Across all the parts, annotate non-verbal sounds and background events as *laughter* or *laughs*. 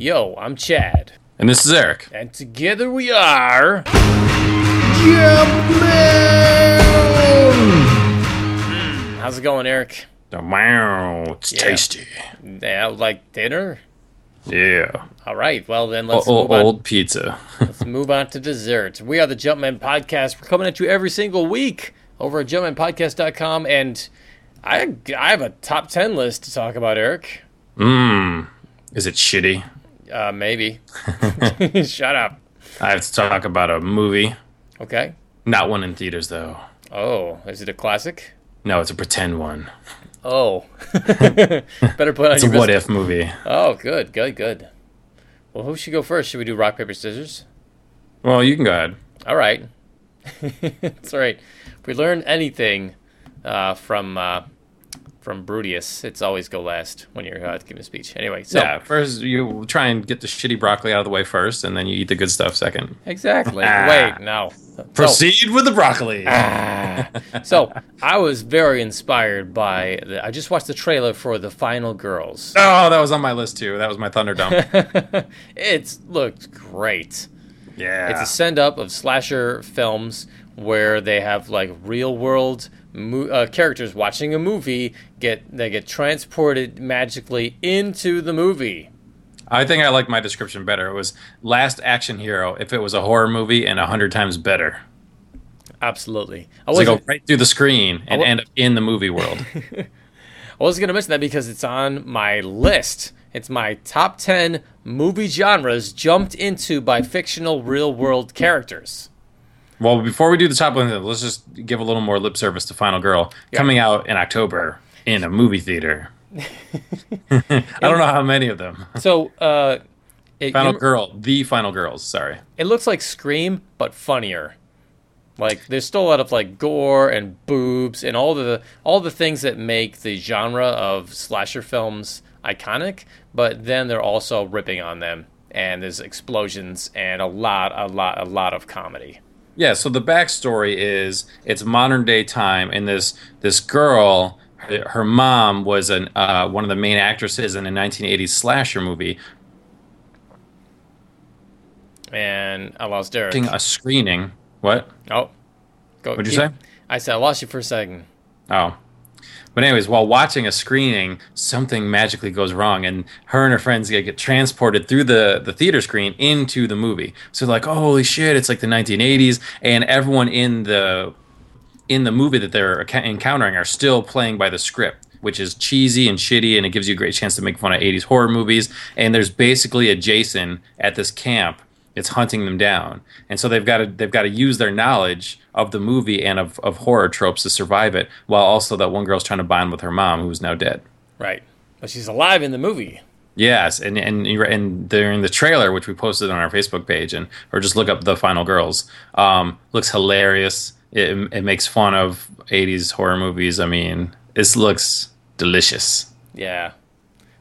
Yo, I'm Chad. And this is Eric. And together we are. And this is Eric. And together we are. Mm, How's it going, Eric? The Wow, it's Yeah. tasty. Yeah, like dinner? Yeah. All right, well then let's O- move on. old pizza. *laughs* Let's move on to dessert. We are the Jumpman Podcast. We're coming at you every single week over at jumpmanpodcast.com. And I, I have a top 10 list to talk about, Eric. Mmm. Is it shitty? Uh, maybe. *laughs* *laughs* Shut up. I have to talk about a movie. Okay. Not one in theaters, though. Oh, is it a classic? No, it's a pretend one. Oh. *laughs* Better put on It's a what if movie. Oh, good, good, good. Well, who should go first? Should we do rock, paper, scissors? Well, you can go ahead. All right. That's all right. If we learn anything uh, from uh, from Brutius. it's always go last when you're uh, giving a speech. Anyway, so yeah, first you try and get the shitty broccoli out of the way first, and then you eat the good stuff second. exactly. Ah. Wait, no. Proceed with the broccoli. So I was very inspired by. The, I just watched the trailer for the Final Girls. Oh, that was on my list too. That was my Thunderdome. *laughs* It's looked great. yeah. It's a send up of slasher films where they have like real world mo- uh, characters watching a movie get they get transported magically into the movie. I think I like my description better. It was Last Action Hero if it was a horror movie and a hundred times better. Absolutely. I was So go right through the screen and end up in the movie world. *laughs* I wasn't going to mention that because it's on my list. It's my top 10 movie genres jumped into by fictional real world characters. Well, before we do the top one, let's just give a little more lip service to Final Girl coming out in October in a movie theater. *laughs* I don't know how many of them. So, uh, it, Final Girl, the Final Girls. Sorry. it looks like Scream, but funnier. Like there's still a lot of like gore and boobs and all the all the things that make the genre of slasher films iconic, but then they're also ripping on them and there's explosions and a lot, a lot, a lot of comedy. Yeah. So the backstory is it's modern day time, and this this girl, her, her mom was an uh, one of the main actresses in a 1980s slasher movie. And I lost Derek. A screening. What? Oh, go. What'd you say? I said I lost you for a second. Oh. But anyways, while watching a screening, something magically goes wrong, and her and her friends get, get transported through the, the theater screen into the movie. So like, oh, holy shit, it's like the 1980s, and everyone in the in the movie that they're encountering are still playing by the script, which is cheesy and shitty, and it gives you a great chance to make fun of 80s horror movies. And there's basically a Jason at this camp it's hunting them down and so they've got to they've got to use their knowledge of the movie and of, of horror tropes to survive it while also that one girl's trying to bond with her mom who's now dead. Right, but she's alive in the movie. yes and and and during the trailer which we posted on our facebook page and or just look up the final girls um, looks hilarious. It, it makes fun of 80s horror movies. I mean this looks delicious. Yeah,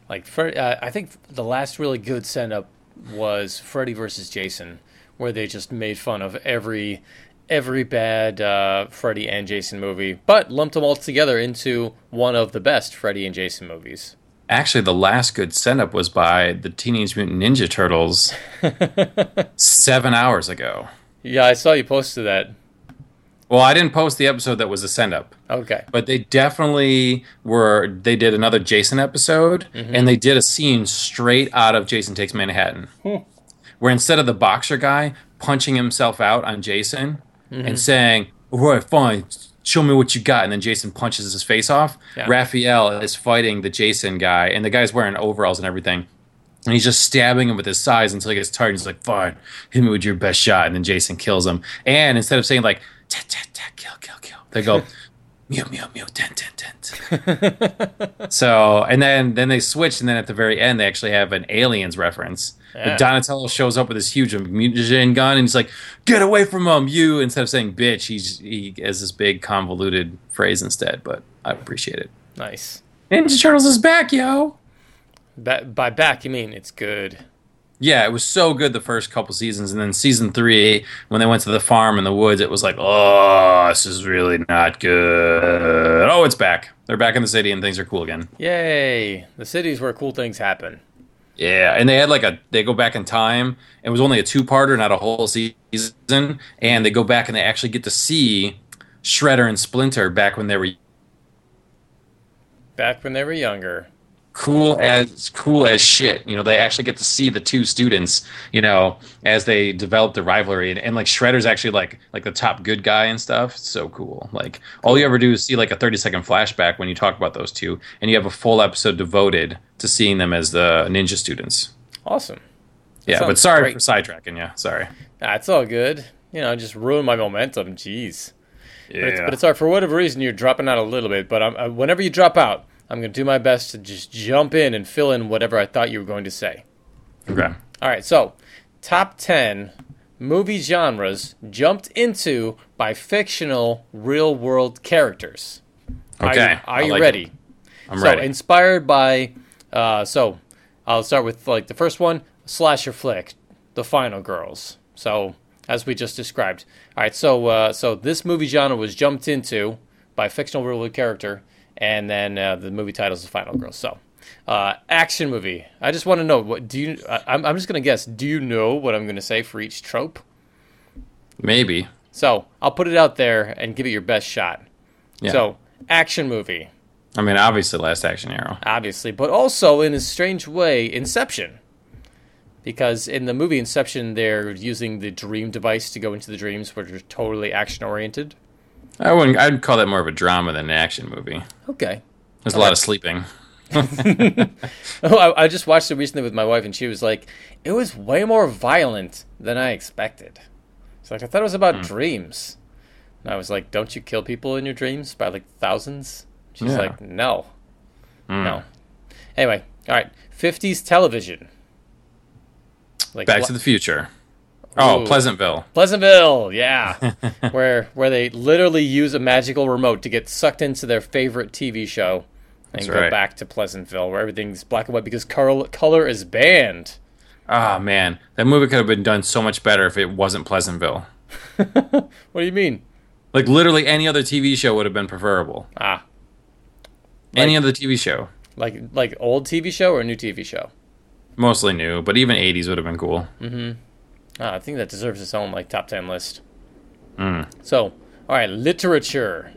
like for, uh, I think the last really good send up was Freddy versus Jason, where they just made fun of every every bad uh, Freddy and Jason movie, but lumped them all together into one of the best Freddy and Jason movies. Actually, the last good send up was by the Teenage Mutant Ninja Turtles *laughs* seven hours ago. Yeah, I saw you posted that. Well, I didn't post the episode that was a send up, Okay. but they definitely were. They did another Jason episode, and they did a scene straight out of Jason Takes Manhattan, where instead of the boxer guy punching himself out on Jason Mm-hmm. and saying, "All right, fine, show me what you got," and then Jason punches his face off, Yeah. Raphael is fighting the Jason guy, and the guy's wearing overalls and everything. And he's just stabbing him with his sais until he gets tired. And he's like, "Fine, hit me with your best shot." And then Jason kills him. And instead of saying like "tat tat tat, kill kill kill," they go *laughs* mew mew mew tent tent tent. so and then then they switch, and then at the very end they actually have an aliens reference. Yeah. Donatello shows up with his huge mutagen gun, and he's like, "Get away from him, you!" Instead of saying "bitch," he's he has this big convoluted phrase instead. But I appreciate it. Nice. Ninja Turtles is back, yo. Ba- by back, you mean it's good. Yeah, it was so good the first couple seasons, and then season three, when they went to the farm in the woods, it was like, oh, this is really not good. Oh, it's back. They're back in the city, and things are cool again. Yay! The cities where cool things happen. Yeah, and they had like a they go back in time. It was only a two parter, not a whole season, and they go back and they actually get to see Shredder and Splinter back when they were Back when they were younger. Cool as cool as shit. You know, they actually get to see the two students, you know, as they develop the rivalry, and, and like Shredder's actually like like the top good guy and stuff. It's so cool. Like all you ever do is see like a thirty second flashback when you talk about those two, and you have a full episode devoted to seeing them as the ninja students. Awesome. Yeah, but sorry great. for sidetracking. Yeah, sorry. That's all good. You know, just ruin my momentum. Jeez. Yeah, But it's, but it's hard for whatever reason you're dropping out a little bit. But I'm, uh, whenever you drop out, I'm going to do my best to just jump in and fill in whatever I thought you were going to say. okay. All right, so top 10 movie genres jumped into by fictional real world characters. Are you- Okay, Are I you, like ready? it. I'm so ready. inspired by uh, so I'll start with like the first one, slasher flick, The Final Girls. So as we just described. All right, so uh, so this movie genre was jumped into by fictional real world character, and then uh, the movie title is The Final Girls. So uh, action movie. I just want to know what do you? I, I'm I'm just gonna guess. Do you know what I'm gonna say for each trope? Maybe. So I'll put it out there and give it your best shot. Yeah. So action movie. I mean, obviously, Last Action Hero. obviously, but also in a strange way, Inception. Because in the movie Inception, they're using the dream device to go into the dreams, which are totally action oriented. I wouldn't. I'd call that more of a drama than an action movie. Okay. There's a lot of sleeping. *laughs* Oh, I, I just watched it recently with my wife, and she was like, "It was way more violent than I expected." It's like I thought it was about hmm. dreams, and I was like, "Don't you kill people in your dreams by like thousands?" She's Yeah. like, "No, hmm. no." Anyway, all right, '50s television. Like Back li- to the Future. Oh, Ooh. Pleasantville. Pleasantville, yeah, *laughs* where where they literally use a magical remote to get sucked into their favorite TV show and That's go right. back to Pleasantville, where everything's black and white because color, color is banned. Ah, man, that movie could have been done so much better if it wasn't Pleasantville. *laughs* What do you mean? Like literally any other TV show would have been preferable. Ah, any other TV show, like like old TV show or new TV show? mostly new, but even 80s would have been cool. Ah, I think that deserves its own like top ten list. Mm. So, all right, literature.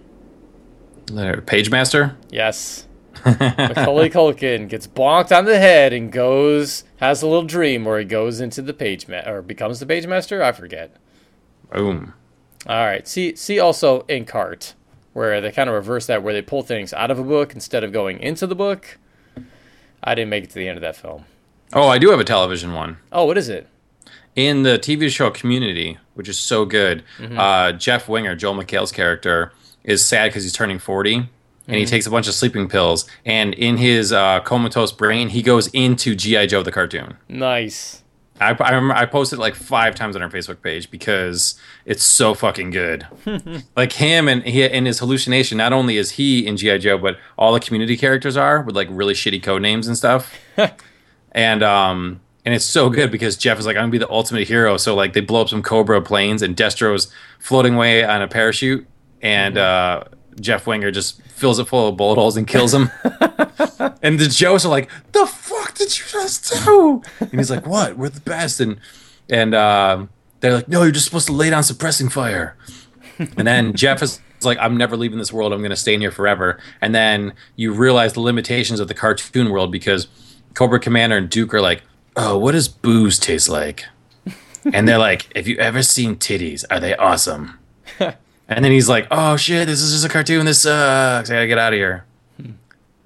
Pagemaster. Yes. *laughs* Macaulay Culkin gets bonked on the head and goes has a little dream where he goes into the page ma- or becomes the page master. I forget. Boom. All right. See see also Inkheart, where they kind of reverse that, where they pull things out of a book instead of going into the book. I didn't make it to the end of that film. Oh, I do have a television one. Oh, what is it? In the TV show Community, which is so good, uh, Jeff Winger, Joel McHale's character, is sad because he's turning 40 and he takes a bunch of sleeping pills. And in his uh, comatose brain, he goes into G.I. Joe the cartoon. Nice. I, I, remember I posted like five times on our Facebook page because it's so fucking good. *laughs* like him and he in his hallucination, not only is he in GI Joe, but all the community characters are with like really shitty code names and stuff. *laughs* and um and it's so good because Jeff is like, I'm gonna be the ultimate hero. So like they blow up some Cobra planes and Destro's floating away on a parachute, and uh, Jeff Winger just fills it full of bullet holes and kills him. *laughs* and the Joes are like, "The fuck did you just do?" And he's like, "What? We're the best." And and um, they're like, "No, you're just supposed to lay down suppressing fire." and then Jeff is like, "I'm never leaving this world. I'm going to stay in here forever." And then you realize the limitations of the cartoon world because Cobra Commander and Duke are like, "Oh, what does booze taste like?" and they're like, "Have you ever seen titties? Are they awesome?" *laughs* and then he's like, "Oh shit, this is just a cartoon. This sucks. I gotta get out of here."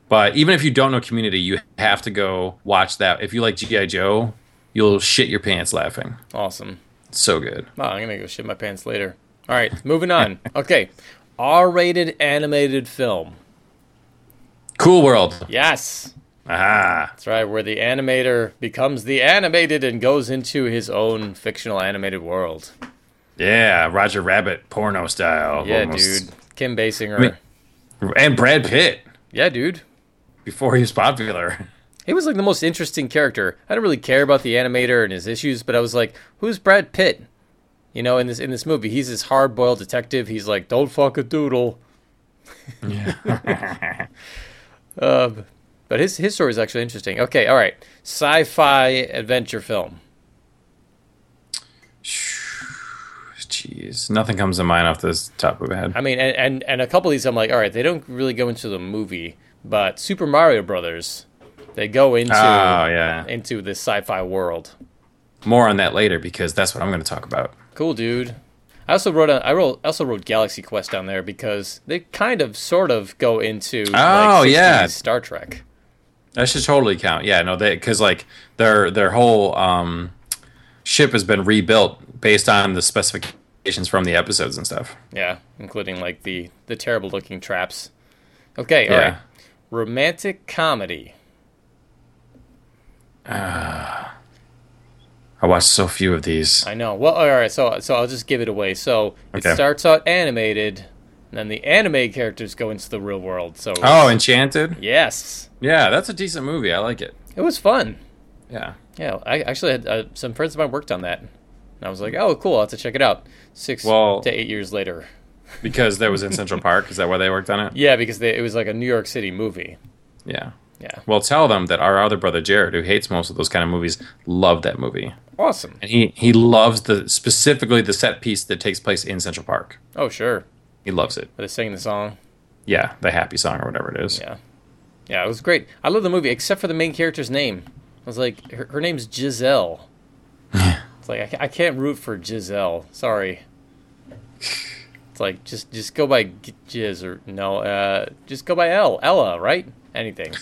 But even if you don't know Community, you have to go watch that. If you like GI Joe, you'll shit your pants laughing. Awesome. It's so good. Oh, I'm gonna go shit my pants later. All right, moving on. *laughs* Okay, R-rated animated film. Cool World. Yes, Ah, that's right. Where the animator becomes the animated and goes into his own fictional animated world. yeah, Roger Rabbit porno style. Yeah, almost. dude. Kim Basinger. mean- And Brad Pitt yeah, dude. before he was popular. He was like the most interesting character. I didn't really care about the animator and his issues, but I was like, "Who's Brad Pitt?" You know, in this in this movie, he's this hard-boiled detective. He's like, "Don't fuck a doodle." Yeah. uh, *laughs* but his his story is actually interesting. Okay, all right. Sci-fi adventure film. Jeez, nothing comes to mind off this top of my head. I mean, and, and and a couple of these, I'm like, all right, they don't really go into the movie, but Super Mario Brothers, they go into Oh yeah, into this sci-fi world. more on that later because that's what I'm going to talk about. Cool, dude. I also wrote a, I wrote also wrote Galaxy Quest down there because they kind of sort of go into Oh, like, yeah. Star Trek. That should totally count. Yeah, no, they because like their their whole um, ship has been rebuilt based on the specifications from the episodes and stuff. Yeah, including like the the terrible looking traps. Okay, all Yeah. right. Romantic comedy. *sighs* I watched so few of these. I know. Well, all right. So so I'll just give it away. So it starts out animated, and then the anime characters go into the real world. So Oh, Enchanted. yes, Yeah, that's a decent movie. I like it. it was fun. Yeah. Yeah, I actually had uh, some friends of mine worked on that, and I was like, oh, cool. I'll have to check it out. Six Well- to eight years later. *laughs* Because that was in Central Park. Is that why they worked on it? Yeah, because they, it was like a New York City movie. Yeah. Yeah, Well, tell them that our other brother Jared, who hates most of those kind of movies, loved that movie, awesome. and he he loves the specifically the set piece that takes place in Central Park. Oh, sure. He loves it. They're singing the song. Yeah, the happy song or whatever it is. Yeah, yeah, it was great. I love the movie, except for the main character's name. I was like, her, her name's Giselle. *laughs* it's like I, I can't root for Giselle. Sorry. It's like just just go by Giz or no, uh, just go by L Ella, right? Anything.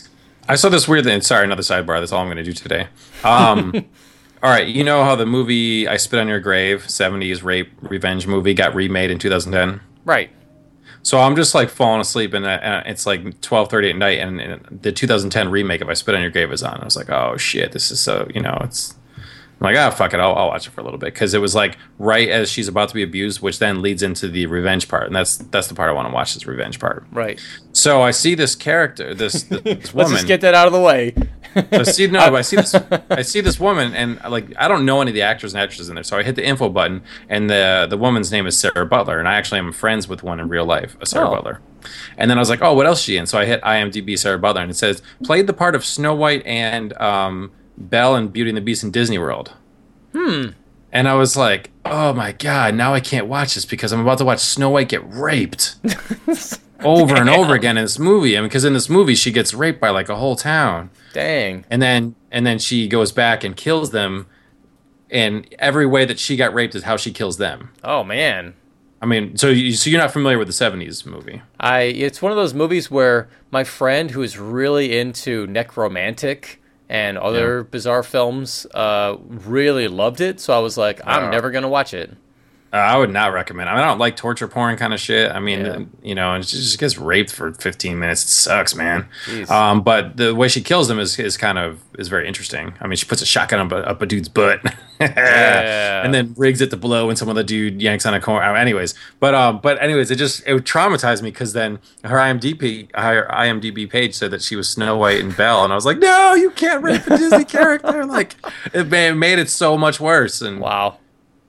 I saw this weird thing. Sorry, another sidebar. That's all I'm going to do today. Um, *laughs* all right, you know how the movie "I Spit on Your Grave" '70s rape revenge movie got remade in 2010. Right. So I'm just like falling asleep, and uh, it's like 12:30 at night, and, and the 2010 remake of "I Spit on Your Grave" is on. I was like, oh shit, this is so you know, it's. I'm like, ah, fuck it, I'll, I'll watch it for a little bit because it was like right as she's about to be abused, which then leads into the revenge part, and that's that's the part I want to watch, this revenge part. Right. So I see this character, this, *laughs* this Let's woman. just get that out of the way. I see no, I see this. *laughs* I see this woman, and like I don't know any of the actors and actresses in there. So I hit the info button, and the the woman's name is Sarah Butler, and I actually am friends with one in real life, a Sarah Oh. Butler. And then I was like, oh, what else is she in? So I hit IMDb Sarah Butler, and it says played the part of Snow White and um, Belle and Beauty and the Beast in Disney World. Hmm. And I was like, oh my god, now I can't watch this because I'm about to watch Snow White get raped. *laughs* Over and over again in this movie, I mean, because in this movie she gets raped by like a whole town Dang. and then and then she goes back and kills them and every way that she got raped is how she kills them Oh man. i mean so you so you're not familiar with the 70s movie I it's one of those movies where my friend who is really into Nekromantik and other bizarre films uh, really loved it. So I was like, I'm never gonna watch it. Uh, i would not recommend. I mean i don't like torture porn kind of shit. I mean Yeah. you know and she just gets raped for 15 minutes. It sucks man. Um, but the way she kills them is, is kind of is very interesting. I mean she puts a shotgun up a, up a dude's butt *laughs* and then rigs it to blow when some other dude yanks on a corner uh, anyways. But um but anyways it just it traumatized me because then her imdb her imdb page said that she was snow white and belle. And i was like no you can't rape a disney *laughs* character. Like it made it so much worse and Wow.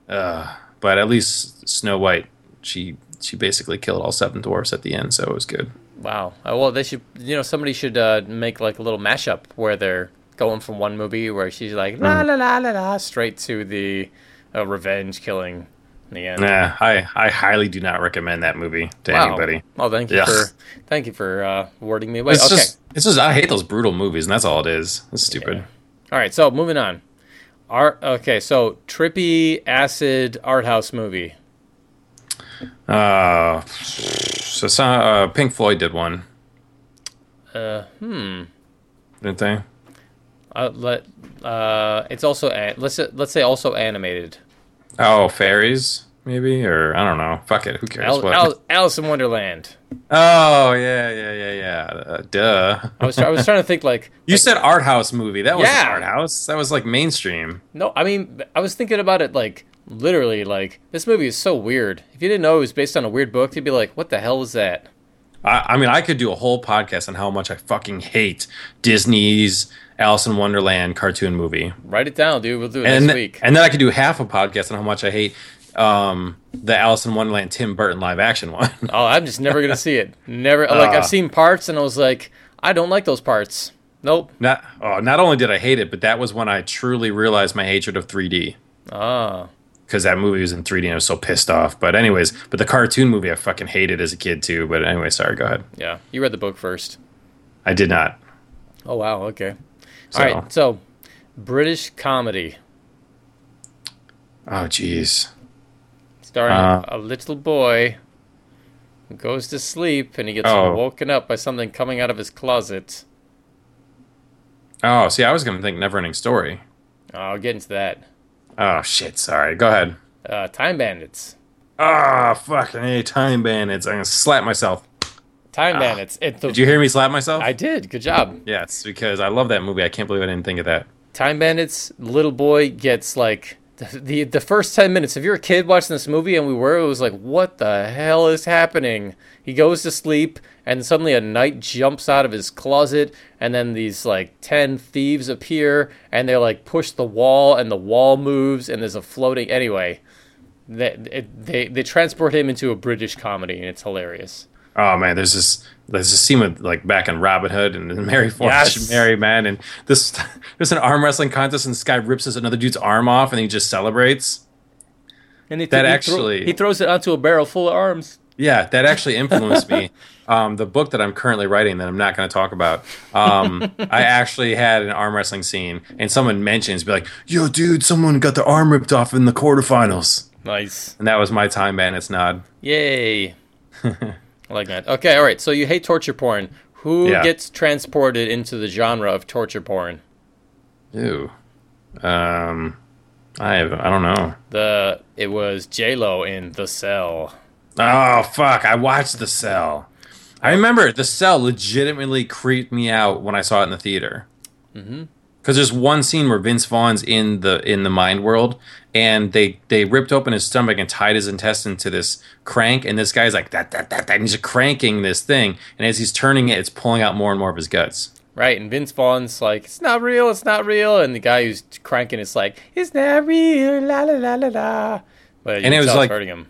uh, but at least snow white she she basically killed all seven dwarfs at the end so it was good Wow. Uh, well, they should. You know, somebody should uh, make like a little mashup where they're going from one movie where she's like la Mm. la la la la straight to the uh, revenge killing in the end. nah i i highly do not recommend that movie to Wow. anybody Well, thank you Ugh. for thank you for uh, wording me away. it's okay. just it's just i hate those brutal movies and that's all it is it's stupid Yeah. All right. So moving on. Art. Okay. So trippy acid art house movie. Uh, so some, uh, Pink Floyd did one, Uh, hmm. didn't they? Uh, let. Uh, it's also a- let's let's say also animated. Oh, fairies, maybe, or I don't know. Fuck it, who cares? Al- what? Al- Alice in Wonderland. oh, yeah, yeah, yeah, yeah. Uh, duh. I was I was trying to think like *laughs* you like- said art house movie. That was Yeah. art house. That was like mainstream. No, I mean, I was thinking about it like literally. Like this movie is so weird. If you didn't know it was based on a weird book, you'd be like, "What the hell is that?" I, I mean, I could do a whole podcast on how much I fucking hate Disney's Alice in Wonderland cartoon movie. Write it down, dude. We'll do it and next week. and then I could do half a podcast on how much I hate um, the Alice in Wonderland Tim Burton live action one. *laughs* oh, I'm just never gonna see it. Never. Like Ah. I've seen parts, and I was like, I don't like those parts. Nope. Not oh, not only did I hate it, but that was when I truly realized my hatred of 3D. Ah. because that movie was in 3D and I was so pissed off. But anyways, but the cartoon movie I fucking hated as a kid too. But anyway, sorry, go ahead. Yeah. You read the book first. I did not. Oh wow. Okay. So, All right. So, British comedy oh jeez. Starring Uh. a little boy who goes to sleep and he gets Oh. woken up by something coming out of his closet. Oh, see, I was gonna think Neverending Story. Oh, I'll get into that. Oh shit, sorry. Go ahead. Uh, Time Bandits. Ah, fucking hey, time bandits. I'm gonna slap myself. Time Bandits. It, the, Ah. Did you hear me slap myself? I did. Good job. yes, because I love that movie. I can't believe I didn't think of that. Time Bandits. Little boy gets like the, the first ten minutes. If you're a kid watching this movie and we were, it was like, what the hell is happening? He goes to sleep and suddenly a knight jumps out of his closet and then these like 10 thieves appear and they like push the wall and the wall moves and there's a floating anyway they, they they transport him into a british comedy and it's hilarious Oh man, there's this there's a scene with like back in Robin Hood and Mary Fortune, Yes. Mary Man, and this *laughs* there's an arm wrestling contest and this guy rips his another dude's arm off and he just celebrates. and he, That he actually- he throws it onto a barrel full of arms Yeah, that actually influenced me. *laughs* Um, the book that I'm currently writing that I'm not going to talk about, um, I actually had an arm wrestling scene, and someone mentions, be like, "Yo, dude, someone got their arm ripped off in the quarterfinals," nice and that was my time bandits nod. Yay. *laughs* I like that. Okay, all right. So you hate torture porn. Who Yeah. gets transported into the genre of torture porn? Ew. Um, I have, I don't know. The it was J Lo in The Cell. Oh fuck! I watched The Cell. I remember The Cell legitimately creeped me out when I saw it in the theater. Because there's one scene where Vince Vaughn's in the in the mind world, and they they ripped open his stomach and tied his intestine to this crank, and this guy's like that that that that, and he's cranking this thing, and as he's turning it, it's pulling out more and more of his guts. Right, and Vince Vaughn's like, it's not real, it's not real, and the guy who's cranking is like, it's not real, la la la la la. But And it was like- hurting him.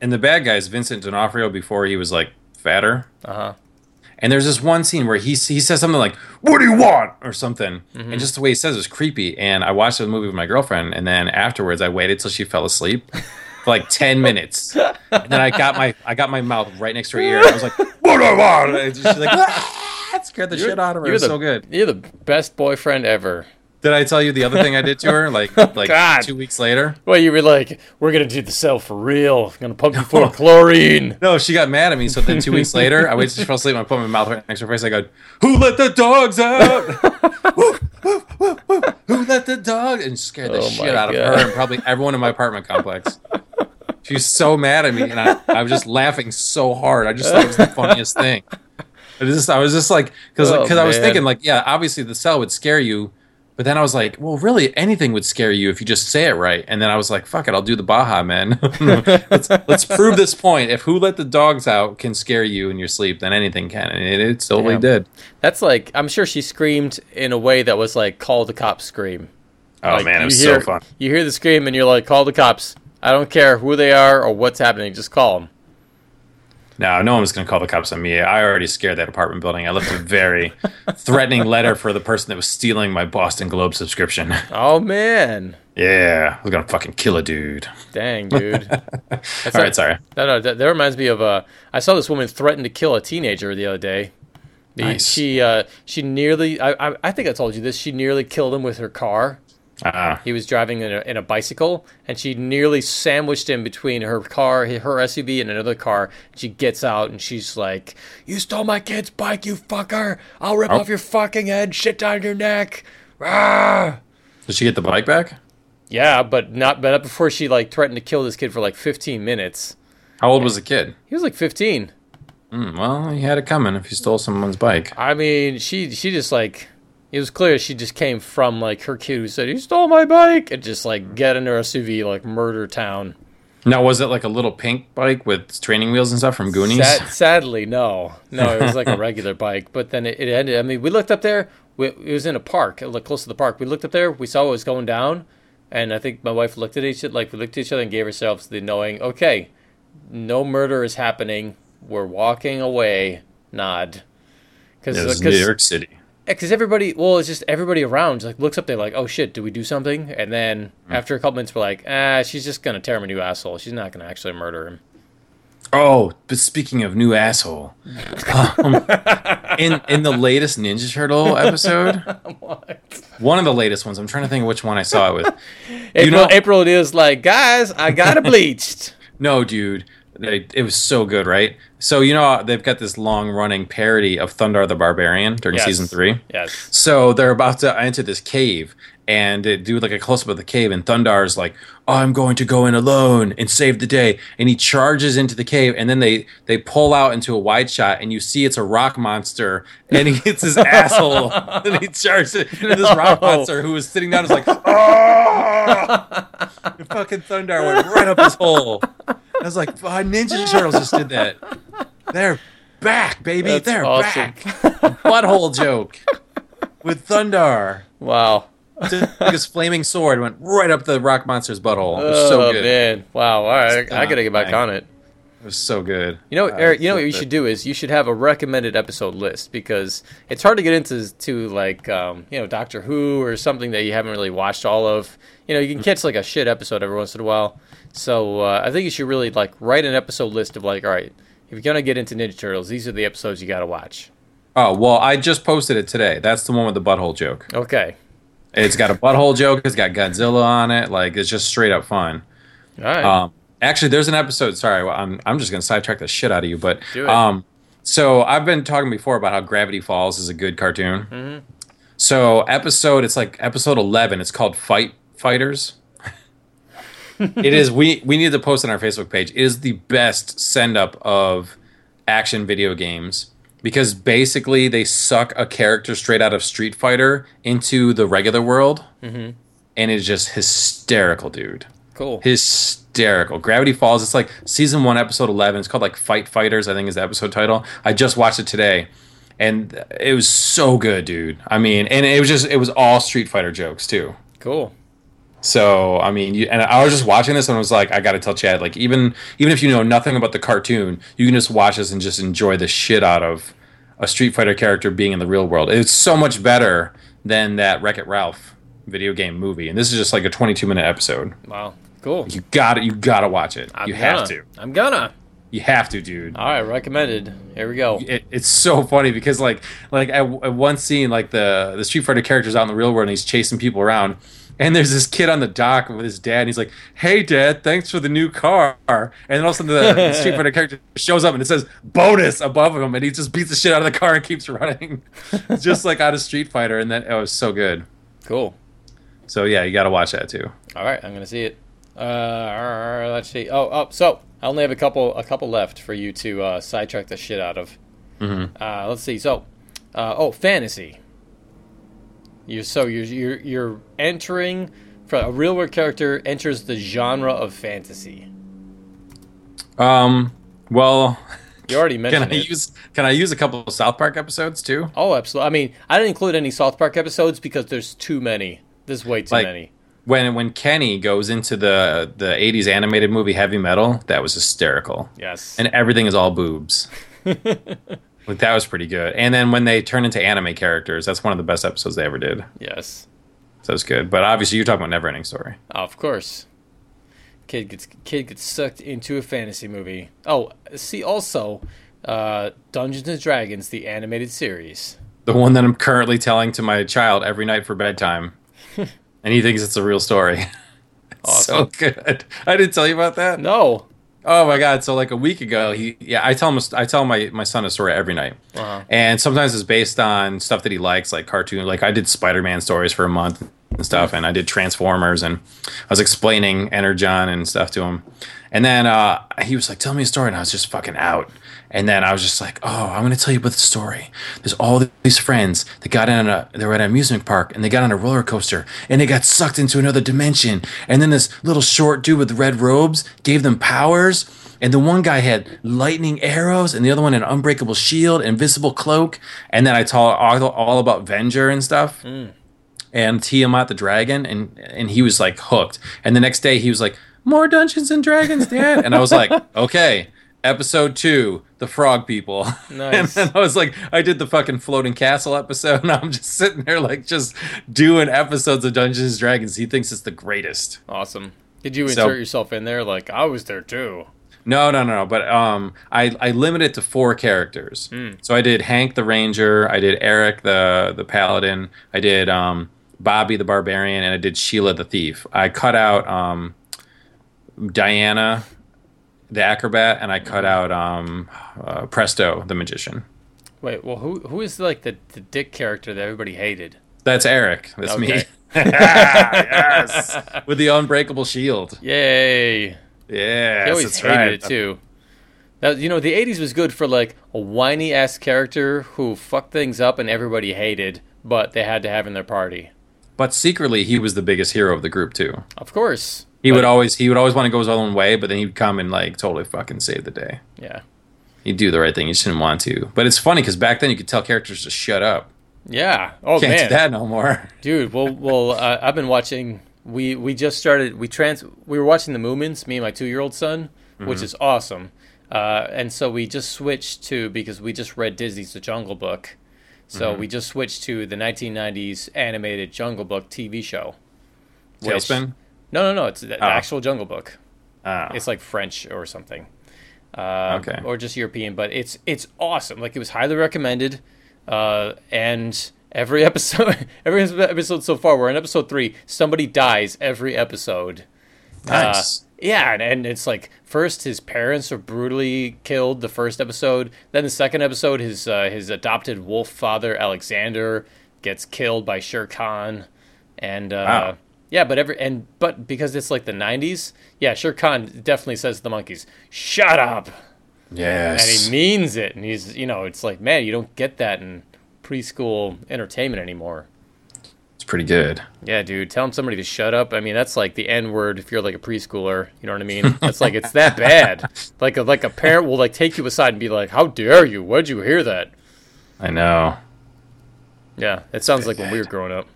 And the bad guy is Vincent D'Onofrio before he was like fatter. Uh huh. And there's this one scene where he he says something like "What do you want?" or something, and just the way he says it was creepy. And I watched the movie with my girlfriend, and then afterwards I waited till she fell asleep *laughs* for like ten minutes, and then I got my I got my mouth right next to her ear. And I was like, *laughs* "What do I want?" And she's like, *laughs* "Ah!" Scared the shit out of her. It You're was the, so good. You're the best boyfriend ever. Did I tell you the other thing I did to her? Like *laughs* oh, like God. two weeks later. Well, you were like, we're gonna do the cell for real. I'm Gonna pump you full of *laughs* chlorine. No, she got mad at me. So then two weeks later, I waited till she fell asleep and I put my mouth right next to her face. I go, "Who let the dogs out? *laughs* Who let the dog?" And scared the Oh shit out of God. her and probably everyone in my apartment complex. She was so mad at me, and I, I was just laughing so hard. I just thought it was the funniest thing. I just, I was just like, because Oh, I was thinking, like, yeah, obviously the cell would scare you, but then I was like, well, really, anything would scare you if you just say it right. And then I was like, fuck it, I'll do the Baha Men. *laughs* let's, let's prove this point. If who let the dogs out can scare you in your sleep, then anything can. And it, it totally Yeah. did. That's like, I'm sure she screamed in a way that was like, call the cops scream. Oh, Like, man, it was hear, so fun. You hear the scream and you're like, call the cops. I don't care who they are or what's happening, just call them. No, no one was going to call the cops on me. I already scared that apartment building. I left a very *laughs* threatening letter for the person that was stealing my Boston Globe subscription. Oh man, yeah, I was going to fucking kill a dude. dang dude. *laughs* That's All right, sorry. No, no, that, that reminds me of uh, I saw this woman threaten to kill a teenager the other day. The- Nice. She uh, she nearly I, I I think I told you this. She nearly killed him with her car. Uh, He was driving in a, in a bicycle, and she nearly sandwiched him between her car, her SUV, and another car. She gets out, and she's like, "You stole my kid's bike, you fucker! I'll rip Oh. off your fucking head, shit down your neck!" Rah! did she get the bike back? Yeah, but not but not before she like threatened to kill this kid for like 15 minutes. How old was the kid? He was like 15. Hmm, well, he had it coming if he stole someone's bike. I mean, she she just like it was clear she just came from like her kid who said he stole my bike and just like get in her SUV like murder town. Now, was it like a little pink bike with training wheels and stuff from Goonies? Sad, sadly, no, no, it was like a regular *laughs* bike. But then it, it ended. I mean, we looked up there. We, it was in a park, like close to the park. We looked up there. We saw what was going down, and I think my wife looked at each like we looked at each other and gave ourselves the knowing. Okay, no murder is happening. We're walking away. Nod. Because it was New York City. Because everybody, well, it's just everybody around like looks up. They're like, "Oh shit, did we do something?" And then Hmm. after a couple minutes, we're like, "Ah, she's just gonna tear him a new asshole. She's not gonna actually murder him." Oh, but speaking of new asshole, um, in in the latest Ninja Turtle episode, *laughs* one of the latest ones. I'm trying to think which one I saw it with. *laughs* April, know- April is like, "Guys, I got it *laughs* bleached." No, dude, they, it was so good, right? So you know they've got this long running parody of Thundarr the Barbarian during Yes. season three. yes. So they're about to enter this cave and they do like a close up of the cave, and Thundarr's like, oh, "I'm going to go in alone and save the day," and he charges into the cave, and then they they pull out into a wide shot, and you see it's a rock monster, and he hits his *laughs* asshole, and he charges it, and this rock oh. monster who was sitting down is like, "Oh!" *laughs* *laughs* Fucking Thundarr went right up his hole. I was like, "Fuck, Ninja Turtles just did that. They're back, baby. That's They're awesome. back." Butthole joke with Thundarr. Wow. Took his flaming sword, went right up the rock monster's butthole. It was oh so good. man. Wow. All right. I, I gotta uh, get back on it. It was so good. You know, Eric. You know what you should do is you should have a recommended episode list because it's hard to get into to like um, you know Doctor Who or something that you haven't really watched all of. You know, you can catch like a shit episode every once in a while. So uh, I think you should really like write an episode list of like, all right, if you're gonna get into Ninja Turtles, these are the episodes you got to watch. Oh well, I just posted it today. That's the one with the butthole joke. Okay. It's got a butthole joke. It's got Godzilla on it. Like it's just straight up fun. All right. Um, actually, there's an episode. Sorry, I'm I'm just gonna sidetrack the shit out of you, but um, so I've been talking before about how Gravity Falls is a good cartoon. Mm-hmm. So episode, it's like episode 11. It's called Fight Fighters. *laughs* it is. We we need to post on our Facebook page. It is the best send up of action video games because basically they suck a character straight out of Street Fighter into the regular world, Mm-hmm. and it's just hysterical, dude cool. hysterical. Gravity Falls. It's like season one, episode eleven. It's called like Fight Fighters. I think is the episode title. I just watched it today, and it was so good, dude. I mean, and it was just it was all Street Fighter jokes too. Cool. So I mean, you, and I was just watching this and I was like, I got to tell Chad, like even even if you know nothing about the cartoon, you can just watch this and just enjoy the shit out of a Street Fighter character being in the real world. It's so much better than that Wreck It Ralph video game movie, and this is just like a 22 minute episode. Wow. Cool. You got to You got to watch it. I'm you gonna. have to. I'm gonna. You have to, dude. All right. Recommended. Here we go. It, it's so funny because like like at, at one scene, like the the Street Fighter character's out in the real world and he's chasing people around. And there's this kid on the dock with his dad, and he's like, "Hey, Dad, thanks for the new car." And then all of a sudden, the, the *laughs* Street Fighter character shows up, and it says "bonus" above him, and he just beats the shit out of the car and keeps running, *laughs* just like out of Street Fighter. And that it was so good. Cool. So yeah, you got to watch that too. All right, I'm gonna see it. Uh, let's see. Oh, oh, so I only have a couple, a couple left for you to uh, sidetrack the shit out of. Mm-hmm. Uh, let's see. So, uh, oh, fantasy. You so you're you're you're entering for a real world character enters the genre of fantasy. Um, well, You already *laughs* mentioned. can I it. use can I use a couple of South Park episodes too? oh, absolutely. I mean, I didn't include any South Park episodes because there's too many. There's way too Like- many. When when Kenny goes into the the 80s animated movie Heavy Metal, that was hysterical. Yes. And everything is all boobs. *laughs* like that was pretty good. And then when they turn into anime characters, that's one of the best episodes they ever did. yes. So it's good. But obviously you're talking about Neverending Story. Of course. Kid gets kid gets sucked into a fantasy movie. Oh, see also uh, Dungeons and Dragons the animated series. The one that I'm currently telling to my child every night for bedtime. And he thinks it's a real story. It's *laughs* So good. I didn't tell you about that. No. Oh my god! So like a week ago, he yeah, I tell him I tell my my son a story every night, Uh-huh. and sometimes it's based on stuff that he likes, like cartoon. Like I did Spider Man stories for a month and stuff, and I did Transformers, and I was explaining Energon and stuff to him, and then uh, he was like, "Tell me a story," and I was just fucking out. And then I was just like, "Oh, I'm going to tell you about the story. There's all these friends that got in a they were at an amusement park and they got on a roller coaster and they got sucked into another dimension. And then this little short dude with red robes gave them powers. And the one guy had lightning arrows, and the other one an unbreakable shield, invisible cloak. And then I taught all, all about Venger and stuff mm. and Tiamat the dragon, and and he was like hooked. And the next day he was like, "More Dungeons and Dragons, Dad," and I was like, *laughs* "Okay." Episode two, the frog people. Nice. *laughs* and then I was like, I did the fucking floating castle episode, and *laughs* I'm just sitting there like just doing episodes of Dungeons and Dragons. He thinks it's the greatest. Awesome. Did you So- insert yourself in there? Like I was there too. No, no, no, no. But um, I I limited to four characters. So I did Hank the Ranger, I did Eric the the Paladin, I did um Bobby the Barbarian, and I did Sheila the Thief. I cut out um Diana the Acrobat, and I cut out um uh, Presto the Magician. Wait, well, who who is like the, the dick character that everybody hated? That's Eric. That's Okay. me. *laughs* yes, *laughs* with the unbreakable shield. Yay! Yeah, I always that's hated right. it too. Now, you know, the '80s was good for like a whiny ass character who fucked things up and everybody hated, but they had to have in their party. But secretly, he was the biggest hero of the group too. Of course, He But- would always he would always want to go his own way, but then he'd come and like totally fucking save the day. Yeah, He'd do the right thing. He just didn't want to. But it's funny because back then you could tell characters to shut up. yeah. Oh Can't man, do that no more. *laughs* dude. Well, well, uh, I've been watching. We we just started. We trans. We were watching the Moomins. Me and my two year old son, which is awesome. Uh, and so we just switched to because we just read Disney's The Jungle Book. So we just switched to the 1990s animated Jungle Book TV show. which- TaleSpin. No, no, no. It's the, Oh. actual Jungle Book. Oh. It's like French or something, uh, Okay. or just European. But it's it's awesome. Like it was highly recommended, uh, and every *laughs* episode, every episode so far, we're in episode three. Somebody dies every episode. nice. Uh, yeah, and, and it's like first his parents are brutally killed the first episode. Then the second episode, his uh, his adopted wolf father Alexander gets killed by Shere Khan, and uh, Wow. Yeah, but every and but because it's like the '90s, yeah, Shere Khan definitely says to the monkeys, "Shut up," yes. and he means it. And he's you know, it's like man, you don't get that in preschool entertainment anymore. it's pretty good. Yeah, dude, telling somebody to shut up. I mean, that's like the N word if you're like a preschooler. You know what I mean? It's like it's that bad. *laughs* Like a, like a parent will like take you aside and be like, "How dare you? Where'd you hear that?" I know. Yeah, it sounds like when we were growing up.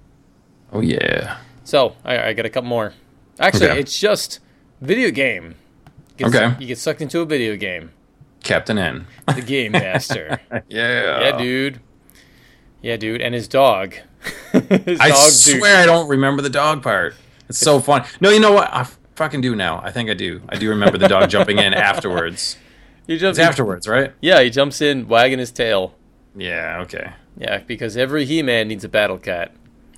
Oh yeah. So I, I got a couple more. Actually, Okay. it's just video game. You get, Okay. You get sucked into a video game. Captain N. The game master. *laughs* yeah. yeah, dude. Yeah, dude, and his dog. *laughs* his I dog, swear I don't remember the dog part. It's so fun. No, you know what? I fucking do now. I think I do. I do remember the dog jumping in *laughs* afterwards. He jumps It's afterwards, right? Yeah, he jumps in, wagging his tail. Yeah. Okay. Yeah, because every He-Man needs a battle cat.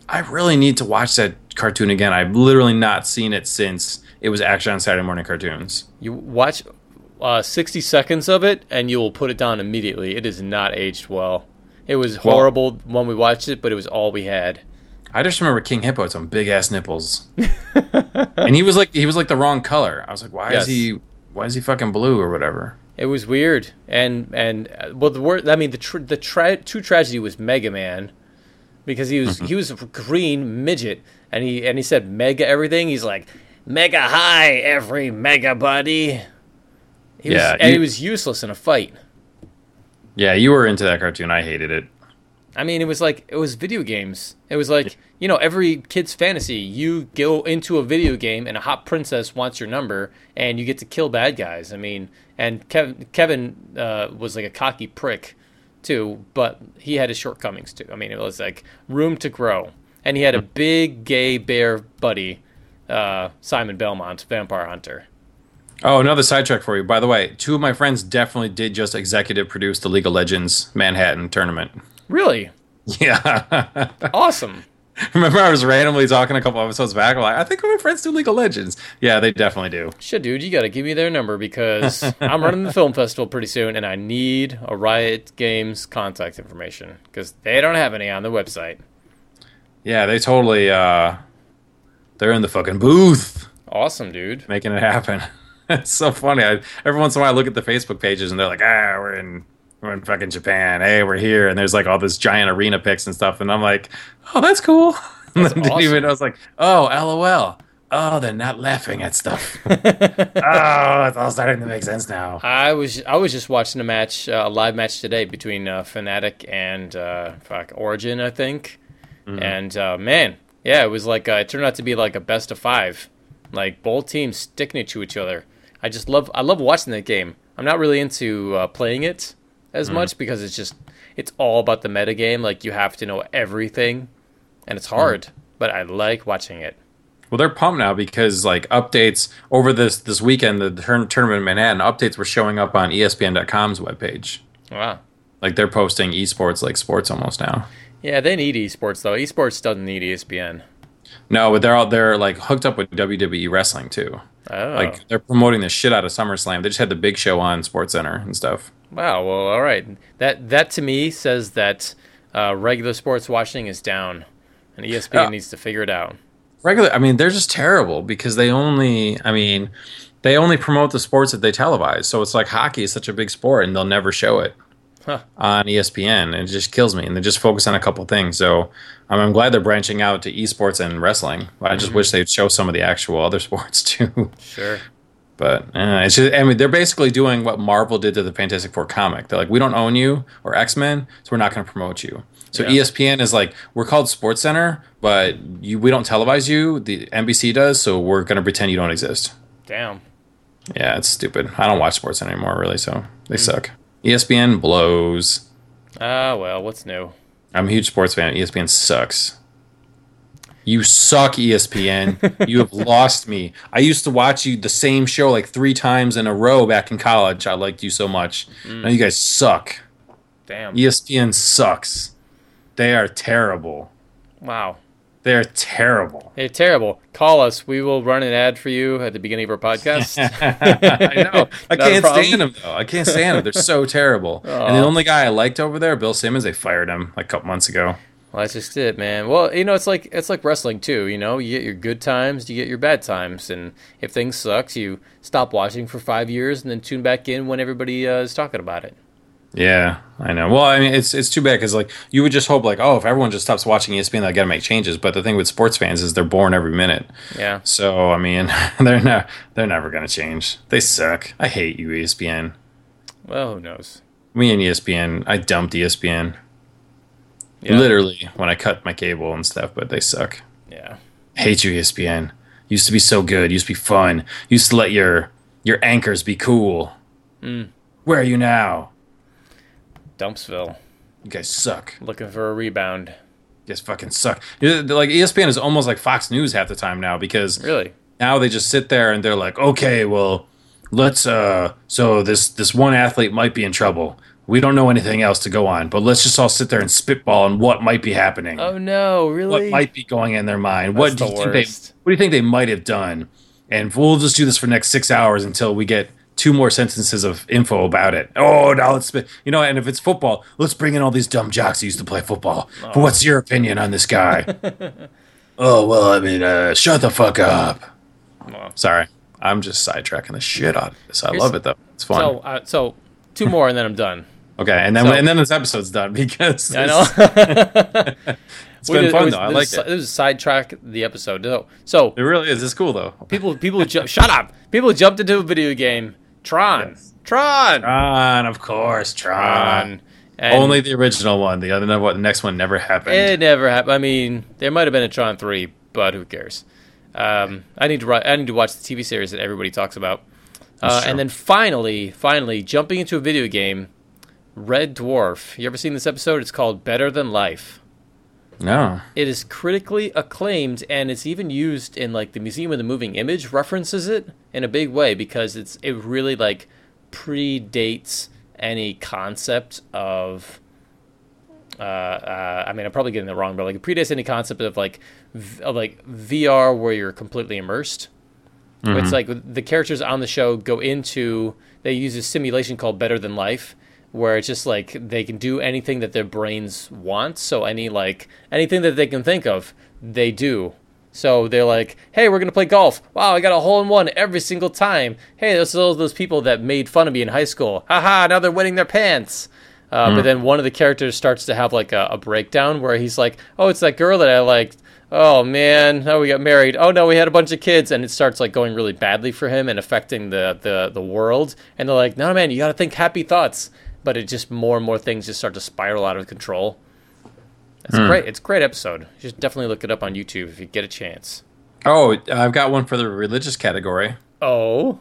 I really need to watch that cartoon again. I've literally not seen it since it was actually on Saturday morning cartoons. You watch uh, 60 seconds of it, and you will put it down immediately. It is not aged well. It was Well- horrible when we watched it, but it was all we had. I just remember King Hippo had some big ass nipples, *laughs* and he was like he was like the wrong color. I was like, why Yes. is he why is he fucking blue or whatever? It was weird, and and uh, well, the word I mean the tr- the tra- true tragedy was Mega Man, because he was he was a green midget, and he and he said mega everything. He's like mega high every mega buddy. He was, Yeah, and he was useless in a fight. Yeah, you were into that cartoon. I hated it. I mean, it was like it was video games. It was like you know every kid's fantasy. You go into a video game and a hot princess wants your number, and you get to kill bad guys. I mean, and Kevin Kevin uh, was like a cocky prick too, but he had his shortcomings too. I mean, it was like room to grow, and he had a big gay bear buddy, uh, Simon Belmont, vampire hunter. Oh, another sidetrack for you. By the way, two of my friends definitely did just executive produce the League of Legends Manhattan tournament. Really *laughs* Yeah. awesome. *laughs* Remember, I was randomly talking a couple episodes back. I'm like, I think my friends do League of Legends. Yeah, they definitely do. Shit, dude, you got to give me their number because *laughs* I'm running the film festival pretty soon, and I need a Riot Games contact information because they don't have any on the website. Yeah, they totally. uh They're in the fucking booth Awesome, dude. making it happen. *laughs* it's so funny. I, every once in a while, I look at the Facebook pages and they're like, ah, we're in. We're in fucking Japan. Hey, we're here, and there's like all this giant arena pics and stuff, and I'm like, "Oh, that's cool." *laughs* That's didn't awesome. even, I was like, "Oh, lol." Oh, they're not laughing at stuff. *laughs* oh, it's all starting to make sense now. I was I was just watching a match, uh, a live match today between uh, Fnatic and uh, fuck Origen, I think. And uh, man, yeah, it was like uh, it turned out to be like a best of five, like both teams sticking it to each other. I just love I love watching that game. I'm not really into uh, playing it as hmm. much because it's just it's all about the metagame. Like you have to know everything, and it's hard. Hmm. But I like watching it. Well, they're pumped now because like updates over this this weekend, the turn, tournament in Manhattan updates were showing up on ESPN.com's webpage. Wow. Like they're posting esports like sports almost now. Yeah, they need esports though. Esports doesn't need ESPN. No, but they're all they're like hooked up with WWE wrestling too. Oh, Like they're promoting the shit out of SummerSlam. They just had the big show on Sports Center and stuff. wow. Well, all right. That that to me says that uh, regular sports watching is down, and ESPN Yeah. needs to figure it out. Regular, I mean, they're just terrible because they only, I mean, they only promote the sports that they televise. So it's like hockey is such a big sport, and they'll never show it Huh. on ESPN. And it just kills me. And they just focus on a couple things. So um, I'm glad they're branching out to esports and wrestling. I just wish they'd show some of the actual other *laughs* sports too. Sure. But uh, it's just, I mean, they're basically doing what Marvel did to the Fantastic Four comic. They're like, we don't own you or X Men, so we're not going to promote you. So Yeah. ESPN is like, we're called Sports Center, but you, we don't televise you. The NBC does, so we're going to pretend you don't exist. Damn. Yeah, it's stupid. I don't watch sports anymore, really. So they suck. E ESPN blows. Ah, well, what's new? I'm a huge sports fan. ESPN sucks. You suck, ESPN. *laughs* you have lost me. I used to watch you the same show like three times in a row back in college. I liked you so much. Mm. Now you guys suck. Damn. ESPN sucks. They are terrible. Wow. They are terrible. Hey, terrible. Call us. We will run an ad for you at the beginning of our podcast. *laughs* *laughs* I know. I can't stand them though. I can't stand them. They're so *laughs* terrible. And the only guy I liked over there, Bill Simmons, they fired him like a couple months ago. Well, that's just it, man. Well, you know, it's like it's like wrestling too. You know, you get your good times, you get your bad times, and if things sucks, you stop watching for five years and then tune back in when everybody uh, is talking about it. Yeah, I know. Well, I mean, it's it's too bad because like you would just hope like, oh, if everyone just stops watching ESPN, they got to make changes. But the thing with sports fans is they're born every minute. Yeah. So I mean, *laughs* they're not they're never gonna change. They suck. I hate you, ESPN. Well, who knows? Me and ESPN, I dumped ESPN Yeah. literally when I cut my cable and stuff. But they suck. Yeah. hate you, ESPN. Used to be so good. Used to be fun. Used to let your your anchors be cool. Mm. Where are you now? Dumpsville You guys suck. looking for a rebound. You guys fucking suck. Like ESPN is almost like Fox News half the time now because Really? now they just sit there and they're like, okay, well, let's uh, so this this one athlete might be in trouble. We don't know anything else to go on, but let's just all sit there and spitball on what might be happening. Oh no! Really? What might be going in their mind. what do you think they what do you think they might have done? And we'll just do this for the next six hours until we get two more sentences of info about it. Oh, now let's you know, and if it's football, let's bring in all these dumb jocks who used to play football. But what's your opinion on this guy? *laughs* oh well, I mean, uh, shut the fuck up. Well. Sorry, I'm just sidetracking the shit out of this. I Here's- love it though. It's fun. So, uh, so two more and then I'm done. okay, and then so- and then this episode's done *laughs* because I know. it's *laughs* been fun though. I like it. This is sidetrack the episode. So, so It really is. It's cool though. people, people, ju- shut up. People jumped into a video game. Tron. Tron. Tron, of course, Tron. Tron. And Only the original one. The other one, the next one never happened. It never happened. I mean, there might have been a Tron three, but who cares? Um, I need to ri- I need to watch the TV series that everybody talks about. Uh, and then finally, finally, jumping into a video game, Red Dwarf. You ever seen this episode? It's called Better Than Life. No. It is critically acclaimed, and it's even used in like the Museum of the Moving Image references it in a big way because it's it really like predates any concept of. Uh, uh, I mean, I'm probably getting it wrong, but like it predates any concept of like v- of like VR where you're completely immersed. It's like the characters on the show go into they use a simulation called Better Than Life, where it's just like they can do anything that their brains want. So any like anything that they can think of, they do. So they're like, "Hey, we're gonna play golf. Wow, I got a hole in one every single time. Hey, those are those those people that made fun of me in high school. Haha, now they're wetting their pants." Uh, But then one of the characters starts to have like a, a breakdown where he's like, "Oh, it's that girl that I liked. Oh man, now we got married. Oh no, we had a bunch of kids." And it starts like going really badly for him and affecting the the the world. And they're like, "No, man, you got to think happy thoughts." But it just more and more things just start to spiral out of control. It's hmm. great. It's a great episode. You should definitely look it up on YouTube if you get a chance. Oh, I've got one for the religious category. Oh,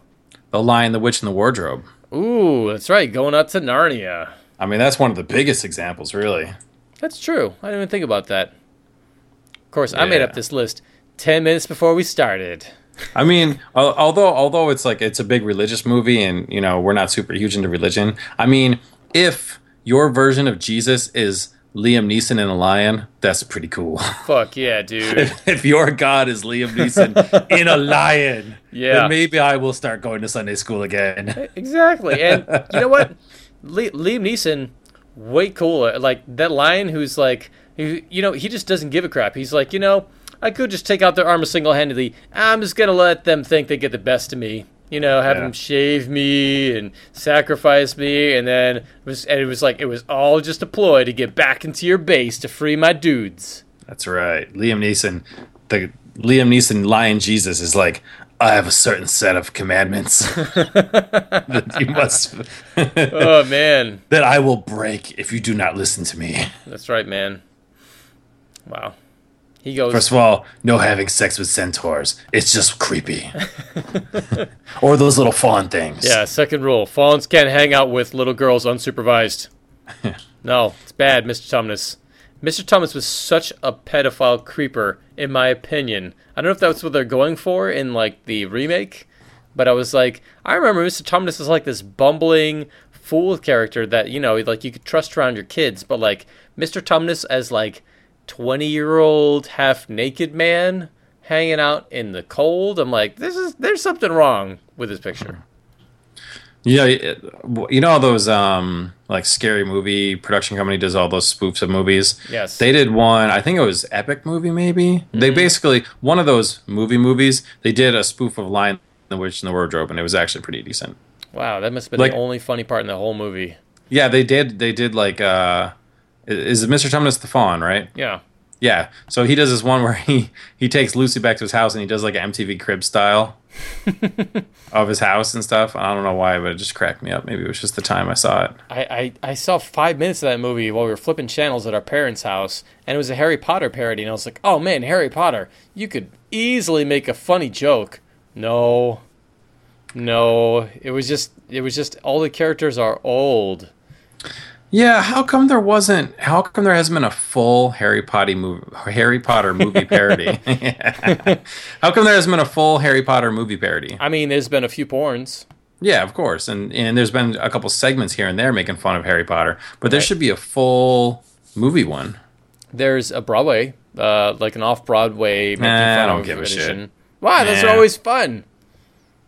The Lion, the Witch, and the Wardrobe. Ooh, that's right. Going out to Narnia. I mean, that's one of the biggest examples, really. That's true. I didn't even think about that. Of course, I made up this list 10 minutes before we started. I mean, although although it's like it's a big religious movie, and you know we're not super huge into religion. I mean, if your version of Jesus is Liam Neeson in a lion, that's pretty cool. *laughs* Fuck yeah, dude. if, if your God is Liam Neeson *laughs* in a lion, Yeah. then maybe I will start going to Sunday school again. exactly. And you know what? *laughs* Le- Liam Neeson, way cooler. Like that lion who's like, who, you know, he just doesn't give a crap. He's like, you know, I could just take out their armor single handedly. I'm just going to let them think they get the best of me. You know, have Yeah. them shave me and sacrifice me, and then it was and it was like it was all just a ploy to get back into your base to free my dudes. That's right, Liam Neeson. The Liam Neeson lion Jesus is like. I have a certain set of commandments *laughs* that you must *laughs* oh man, *laughs* that I will break if you do not listen to me. that's right, man. Wow. He goes. First of all, no having sex with centaurs. It's just creepy. *laughs* or those little fawn things. Yeah, second rule. Fawns can't hang out with little girls unsupervised. *laughs* no, it's bad, Mr. Tumnus. Mr. Tumnus was such a pedophile creeper, in my opinion. I don't know if that's what they're going for in like the remake, but I was like, I remember Mr. Tumnus is like this bumbling fool character that you know, like you could trust around your kids, but like Mr. Tumnus as like twenty year old half naked man hanging out in the cold. I'm like, this is there's something wrong with this picture. Know, you know all those um like scary movie production company does all those spoofs of movies. Yes. They did one, I think it was Epic Movie maybe. They basically one of those movie movies, they did a spoof of Lion the Witch and the Wardrobe and it was actually pretty decent. Wow, that must have been Like- the only funny part in the whole movie. Yeah, they did they did like uh is it Mr. Tumnus the Fawn, right? Yeah. Yeah. So he does this one where he he takes Lucy back to his house and he does like an MTV crib style *laughs* of his house and stuff. I don't know why, but it just cracked me up. Maybe it was just the time I saw it. I, I, I saw five minutes of that movie while we were flipping channels at our parents' house, and it was a Harry Potter parody, and I was like, oh man, Harry Potter, you could easily make a funny joke. No. No. It was just it was just all the characters are old. Yeah, how come there wasn't? How come there hasn't been a full Harry Potter movie, Harry Potter movie *laughs* parody? *laughs* how come there hasn't been a full Harry Potter movie parody? I mean, there's been a few porns. Yeah, of course, and and there's been a couple segments here and there making fun of Harry Potter, but there should be a full movie one. There's a Broadway, uh, like an off Broadway making Nah, I don't of give a shit. Wow? Those are always fun.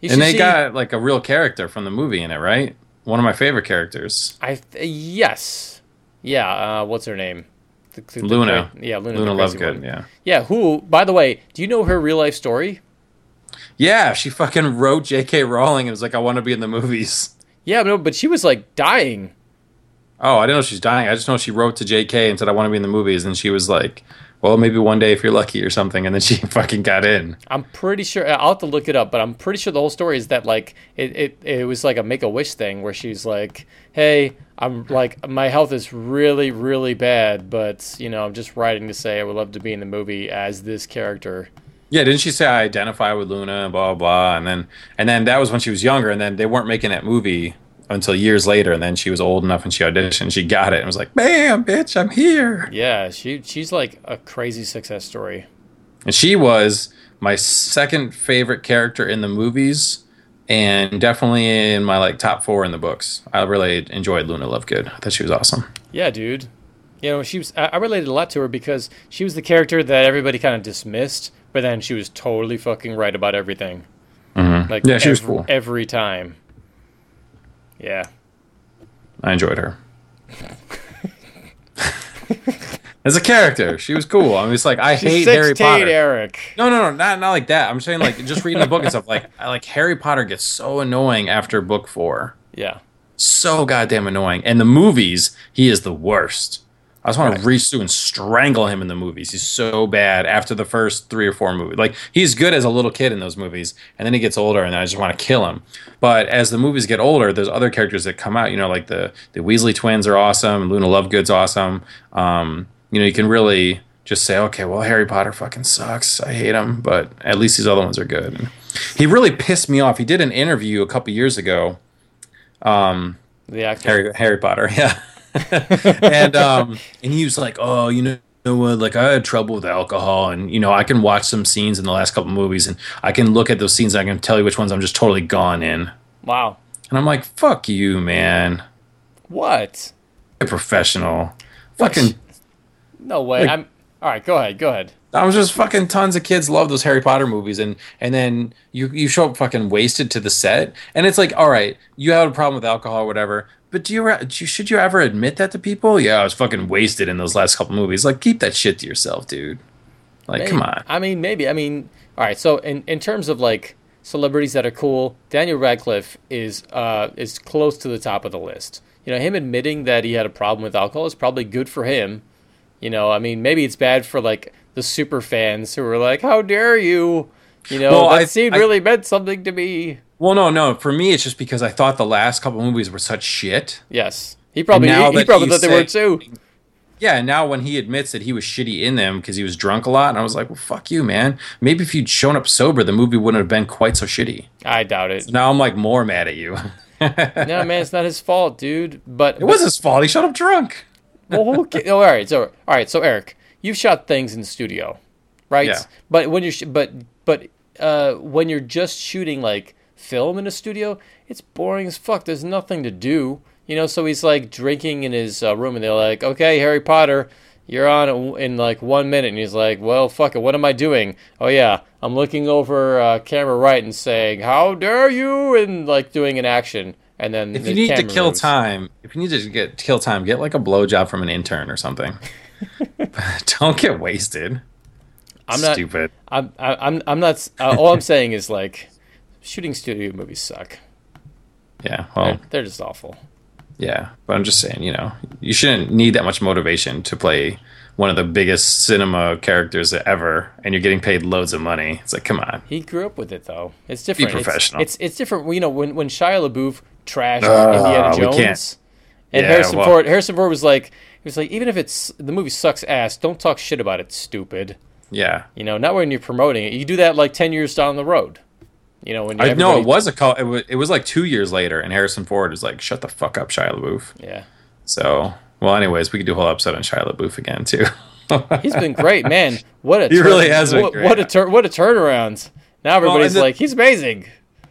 You And they see- got like a real character from the movie in it, right? One of my favorite characters. I th- yes, yeah. Uh, what's her name? The- the- the Luna. cra- yeah, Luna. Luna the Lovegood, one. yeah. Yeah. Who? By the way, do you know her real life story? Yeah, she fucking wrote J.K. Rowling and was like, I want to be in the movies. Yeah, no, but she was like dying. Oh, I didn't know she's dying. I just know she wrote to J.K. and said, I want to be in the movies. And she was like, well, maybe one day if you're lucky or something. And then she *laughs* fucking got in. I'm pretty sure I'll have to look it up, but I'm pretty sure the whole story is that like it, it, it was like a make a wish thing where she's like, Hey, I'm like my health is really, really bad, but you know, I'm just writing to say I would love to be in the movie as this character. Yeah, didn't she say I identify with Luna and blah, blah, blah. And then, and then that was when she was younger. And then they weren't making that movie until years later. And then she was old enough and she auditioned. She got it and was like, bam, bitch, I'm here. Yeah, she she's like a crazy success story. And she was my second favorite character in the movies, and definitely in my like top four in the books. I really enjoyed Luna Lovegood. I thought she was awesome. Yeah, dude. You know, she was. I related a lot to her because she was the character that everybody kind of dismissed, but then she was totally fucking right about everything. Mm-hmm. Like Yeah, she was ev- cool. every time. Yeah. I enjoyed her. As a character, she was cool. I mean, it's like, I She's hate six Harry Potter. Eric. No, no, no, not not like that. I'm saying like just reading the book and stuff. Like, I like Harry Potter gets so annoying after book four. Yeah. so goddamn annoying. And the movies, he is the worst. I just want to reach through and strangle him in the movies. He's so bad after the first three or four movies. Like he's good as a little kid in those movies, and then he gets older, and I just want to kill him. But as the movies get older, there's other characters that come out. You know, like the the Weasley twins are awesome. Luna Lovegood's awesome. Um, you know, you can really just say, okay, well, Harry Potter fucking sucks. I hate him, but at least these other ones are good. And he really pissed me off. He did an interview a couple years ago Um, The actor. Harry Harry Potter, *laughs* yeah. *laughs* and um, and he was like, oh, you know. Like I had trouble with alcohol, and you know I can watch some scenes in the last couple movies, and I can look at those scenes. And I can tell you which ones I'm just totally gone in. Wow. And I'm like, fuck you, man. What? A professional. Fucking. No way. Like- I'm. All right. Go ahead. Go ahead. I was just fucking tons of kids love those Harry Potter movies, and and then you you show up fucking wasted to the set, and it's like, all right, you have a problem with alcohol or whatever, but do you, do you should you ever admit that to people? Yeah, I was fucking wasted in those last couple movies. Like, keep that shit to yourself, dude. Like, Maybe. come on. I mean, maybe. I mean, all right. So in in terms of like celebrities that are cool, Daniel Radcliffe is uh is close to the top of the list. You know, him admitting that he had a problem with alcohol is probably good for him. You know, I mean, maybe it's bad for like the super fans who are like, "How dare you?" You know, Well, that I- scene I- really meant something to me. Well, no, no. For me, it's just because I thought the last couple movies were such shit. Yes, he probably he, he probably thought they were too. Yeah, and now when he admits that he was shitty in them because he was drunk a lot, and I was like, well, fuck you, man. Maybe if you'd shown up sober, the movie wouldn't have been quite so shitty. I doubt it. Now I'm like more mad at you. *laughs* no, man, it's not his fault, dude. But It was his fault. He showed up drunk. well, ca- oh, all right. So, all right. So, Eric, you've shot things in the studio, right? Yeah. But when you're, sh- but but uh, when you're just shooting like film in a studio, it's boring as fuck. There's nothing to do, you know. So he's like drinking in his uh, room, and they're like, "Okay, Harry Potter." You're on in like one minute, and he's like, "Well, fuck it. What am I doing? Oh yeah, I'm looking over uh, camera right and saying, "How dare you!" and like doing an action, and then If you need to kill moves. time, if you need to get kill time, get like a blowjob from an intern or something. *laughs* *laughs* Don't get wasted. I'm not. Stupid. I'm I- I'm I'm not. Uh, all I'm *laughs* saying is like, shooting studio movies suck. Yeah. They're, Well, they're just awful. yeah. But I'm just saying, you know, you shouldn't need that much motivation to play one of the biggest cinema characters ever, and you're getting paid loads of money. It's like, come on. He grew up with it though. It's different. It's- professional. It's, it's different. You know, when when Shia LaBeouf trashed Ah, Indiana Jones, can't. and Yeah, Harrison well- Ford, Harrison Ford was like, he was like, even if it's the movie sucks ass, don't talk shit about it, stupid. Yeah. You know, not when you're promoting it. You do that like ten years down the road. You know, when I know it was a call. It was, it was like two years later, and Harrison Ford was like, "Shut the fuck up, Shia LaBeouf." Yeah, So, well, anyways, we could do a whole episode on Shia LaBeouf again too. *laughs* he's been great, man. What a He really has been what, great. what a tur- what a turnaround. Now everybody's the- like, he's amazing.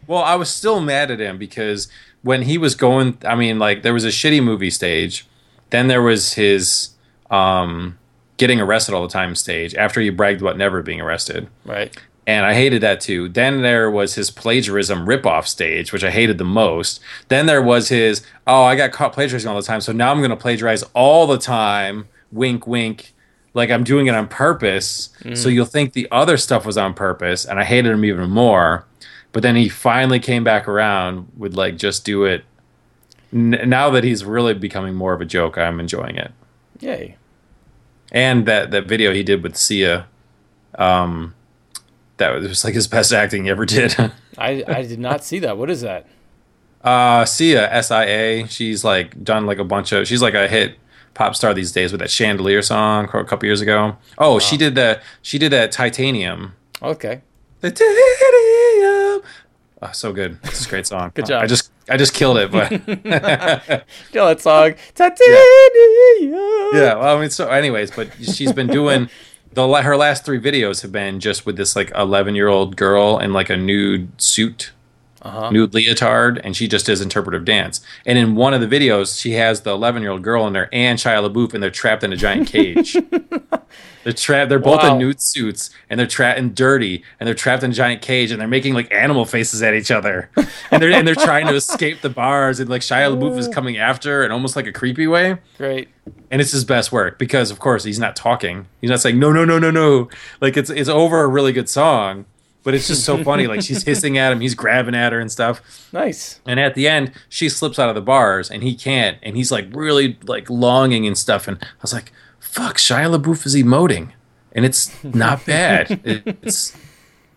Well, I was still mad at him because when he was going, I mean, like there was a shitty movie stage, then there was his um, getting arrested all the time stage after he bragged about never being arrested, Right. and I hated that too. Then there was his plagiarism ripoff stage, which I hated the most. Then there was his oh, I got caught plagiarizing all the time, so now I'm going to plagiarize all the time. Wink, wink. Like I'm doing it on purpose, mm. so you'll think the other stuff was on purpose, and I hated him even more. But then he finally came back around with like just do it. N- now that he's really becoming more of a joke, I'm enjoying it. Yay. And that that video he did with Sia, um, that was like his best acting he ever did. *laughs* I, I did not see that. What is that? uh, Sia S I A, she's like done like a bunch of. She's like a hit pop star these days with that Chandelier song a couple years ago. Oh, she did the she did that Titanium. Okay. Titanium. Oh, so good. It's a great song. *laughs* Good job. I just I just killed it, but *laughs* Kill that song. *laughs* Titanium. yeah. Well, I mean, so anyways, but she's been doing the her last three videos have been just with this like 11 year old girl in like a nude suit, Uh-huh. nude leotard, and she just does interpretive dance. And in one of the videos, she has the 11 year old girl in there and Shia LaBeouf, and they're trapped in a giant cage. *laughs* they're trapped. They're both Wow. in nude suits, and they're trapped and dirty, and they're trapped in a giant cage, and they're making like animal faces at each other, *laughs* and they're and they're trying to escape the bars, and like Shia LaBeouf is coming after, in almost like a creepy way Great. and it's his best work because of course he's not talking he's not saying no no no no no like it's it's over a really good song but it's just so funny like she's *laughs* hissing at him he's grabbing at her and stuff Nice. and at the end she slips out of the bars and he can't and he's like really like longing and stuff and i was like fuck shia labeouf is emoting and it's not bad *laughs* it's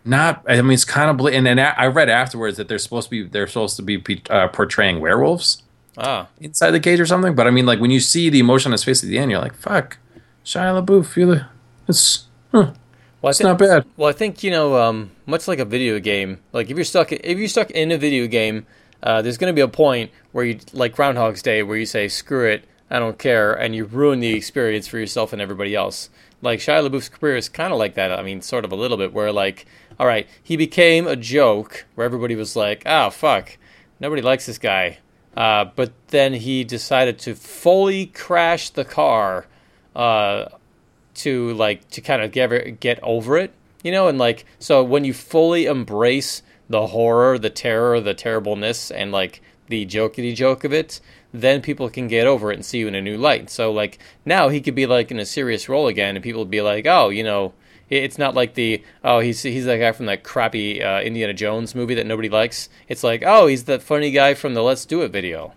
not i mean it's kind of bla- and then i read afterwards that they're supposed to be they're supposed to be uh, portraying werewolves Ah. inside the cage or something. But I mean, like when you see the emotion on his face at the end, you're like, "Fuck, Shia LaBeouf, you the it's huh, Well, I it's think, not bad." Well, I think you know, um, much like a video game. Like if you're stuck, if you're stuck in a video game, uh, there's going to be a point where you, like Groundhog's Day, where you say, screw it, I don't care, and you ruin the experience for yourself and everybody else. Like Shia LaBeouf's career is kind of like that. I mean, sort of a little bit, where like, all right, he became a joke where everybody was like, oh, fuck, nobody likes this guy. Uh, but then he decided to fully crash the car uh, to like to kind of get get over it, you know, and like so when you fully embrace the horror, the terror, the terribleness, and like the jokety joke of it, then people can get over it and see you in a new light. So like now he could be like in a serious role again, and people would be like, oh, you know, it's not like the oh he's he's that guy from that crappy uh, Indiana Jones movie that nobody likes. It's like oh he's that funny guy from the Let's Do It video.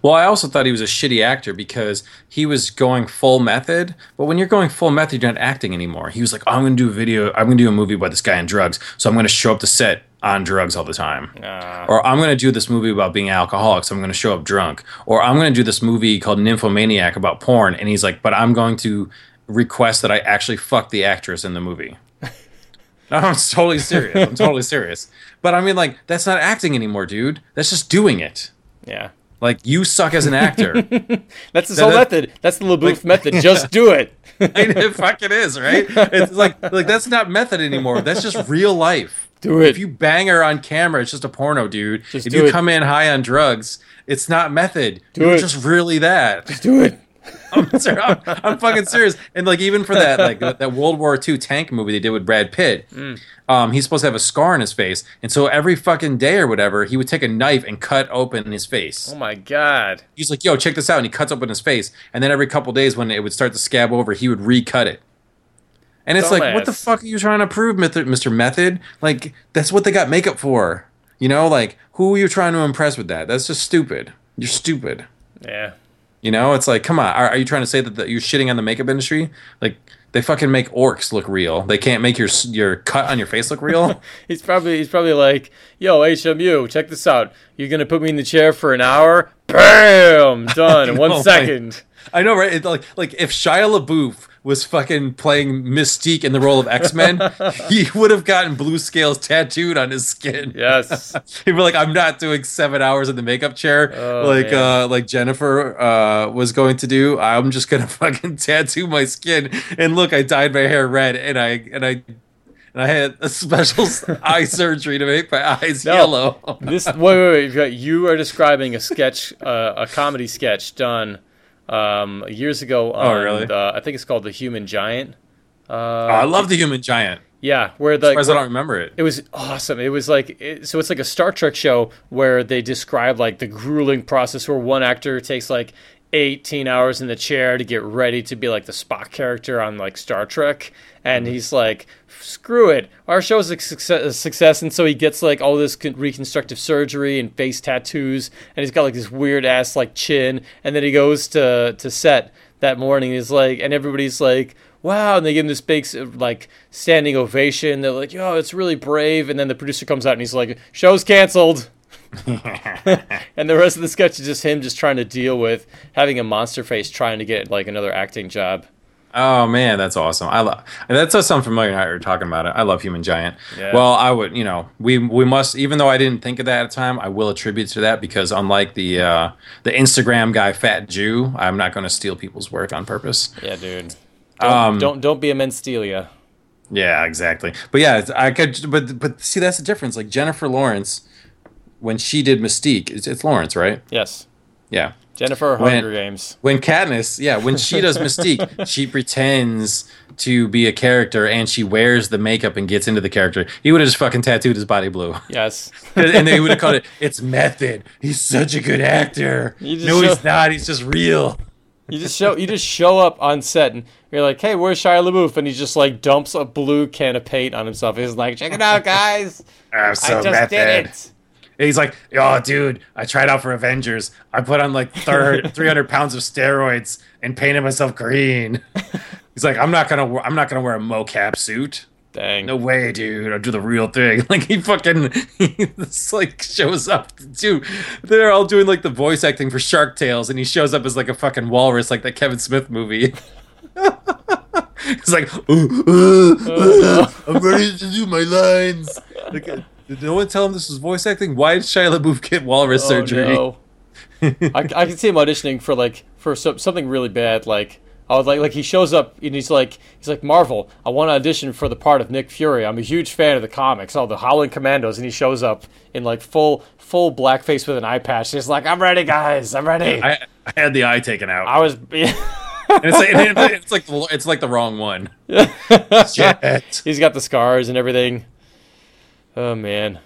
Well, I also thought he was a shitty actor because he was going full method. But when you're going full method, you're not acting anymore. He was like, oh, I'm going to do a video, I'm going to do a movie about this guy on drugs. So I'm going to show up to set on drugs all the time. Uh, Or I'm going to do this movie about being alcoholic, so I'm going to show up drunk. Or I'm going to do this movie called Nymphomaniac about porn. And he's like, but I'm going to request that I actually fuck the actress in the movie. no, *laughs* I'm totally serious. I'm totally serious. But I mean, like, that's not acting anymore, dude. That's just doing it. yeah. Like, you suck as an actor. *laughs* That's his So whole that- method. That's the LaBeouf method. *laughs* Just do it. *laughs* it fucking is, right? It's like like that's not method anymore. That's just real life. Do it. If you bang her on camera, it's just a porno, dude. Just if you it. come in high on drugs, it's not method. Do You're it. just really that. do it. *laughs* I'm, I'm, I'm fucking serious. And like even for that like that, World War II tank movie they did with Brad Pitt, Mm. um, he's supposed to have a scar on his face, and so every fucking day or whatever, he would take a knife and cut open his face. Oh my god. He's like, "Yo, check this out," and he cuts open his face, and then every couple days when it would start to scab over, he would recut it. And it's like, what the fuck are you trying to prove. Mr. Method? Like, that's what they got makeup for. You know, like, who are you trying to impress with that? That's just stupid. You're stupid. Yeah. You know, it's like, come on, are, are you trying to say that, that you're shitting on the makeup industry? Like, they fucking make orcs look real. They can't make your your cut on your face look real. *laughs* He's probably he's probably like, "Yo, HMU, check this out. You're gonna put me in the chair for an hour? Bam, done in know, *laughs* one oh like- second." I know, right? It, like, like if Shia LaBeouf was fucking playing Mystique in the role of X Men, *laughs* he would have gotten blue scales tattooed on his skin. Yes. *laughs* He'd be like, "I'm not doing seven hours in the makeup chair Oh, like man. uh, like Jennifer uh, was going to do. I'm just gonna *laughs* fucking tattoo my skin. And look, I dyed my hair red, and I and I." And I had a special s- eye surgery to make my eyes No. yellow. This wait, wait, wait. You are describing a sketch, uh, a comedy sketch done um, years ago. On, Oh, really? The, I think it's called The Human Giant. Uh, Oh, I love the Human Giant. yeah, where the Surprised I don't remember it. It was awesome. It was like it, so. It's like a Star Trek show where they describe like the grueling process where one actor takes like 18 hours in the chair to get ready to be like the Spock character on like Star Trek, and mm-hmm. he's like, "Screw it, our show's a success, a success." And so he gets like all this reconstructive surgery and face tattoos, and he's got like this weird ass like chin, and then he goes to to set that morning. He's like, and everybody's like wow and they give him this big like standing ovation they're like yo it's really brave and then the producer comes out and he's like show's canceled *laughs* and the rest of the sketch is just him just trying to deal with having a monster face trying to get like another acting job Oh man, that's awesome. I love that's does sound familiar how you're talking about it. I love Human Giant. Yeah. Well, I would, you know, we we must even though I didn't think of that at the time, I will attribute to that because unlike the uh, the Instagram guy Fat Jew, I'm not going to steal people's work on purpose. yeah dude don't Um, don't, don't be a menstelia Yeah, exactly. But yeah, I could but but see that's the difference. Like Jennifer Lawrence when she did Mystique, it's, it's Lawrence, right? yes Yeah. jennifer When- hunger games When Katniss, yeah, when she does Mystique, *laughs* she pretends to be a character and she wears the makeup and gets into the character. He would have just fucking tattooed his body blue. yes *laughs* and they would have called it, it's method. He's such a good actor. No, he's not. He's just real. You just show you just show up on set and you're like, "Hey, where's Shia LaBeouf?" And he just like dumps a blue can of paint on himself. He's like, "Check it out, guys! *laughs* I'm so I just method. did it." He's like, oh, dude, I tried out for Avengers. I put on like thir- *laughs* 300 pounds of steroids and painted myself green. *laughs* He's like, I'm not gonna, I'm not gonna wear a mocap suit. Dang. No way, dude. I'll do the real thing. *laughs* Like he fucking, like shows up too. They're all doing like the voice acting for Shark Tales, and he shows up as like a fucking walrus, like that Kevin Smith movie. He's like, "Ooh, uh, uh, I'm ready to do my lines. Like, Did no one tell him this was voice acting? Why did Shia LaBeouf get walrus Oh, surgery? no. *laughs* I, I can see him auditioning for like for some, something really bad. Like I was like like he shows up and he's like he's like Marvel. I want to audition for the part of Nick Fury. I'm a huge fan of the comics. Oh, the Howling Commandos, and he shows up in like full full blackface with an eye patch. He's like, I'm ready, guys. I'm ready. I, I, I had the eye taken out. I was. And it's, like, it's like the, it's like the wrong one. *laughs* Shit. he's got the scars and everything. Oh man.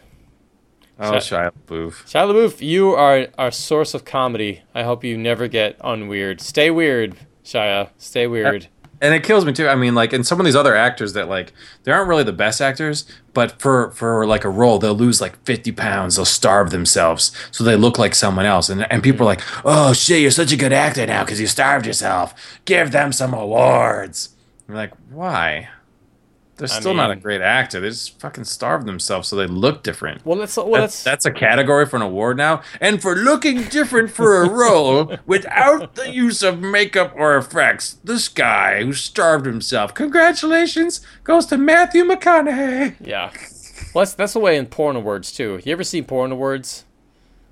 Oh, Shia LaBeouf. Shia LaBeouf, you are our source of comedy. I hope you never get unweird. Stay weird, Shia. Stay weird. and it kills me too. I mean, like in some of these other actors that like they aren't really the best actors, but for for like a role, they'll lose like fifty pounds. They'll starve themselves so they look like someone else. And and people are like, "Oh shit, you're such a good actor now because you starved yourself. Give them some awards." I'm like, why? They're I still not a great actor. They just fucking starved themselves so they look different. Well, that's well, That's, that's that's a category for an award now. And for looking different for a role *laughs* without the use of makeup or effects, this guy who starved himself, congratulations, goes to Matthew McConaughey. yeah. Well, that's that's the way in porn awards too. You ever seen porn awards?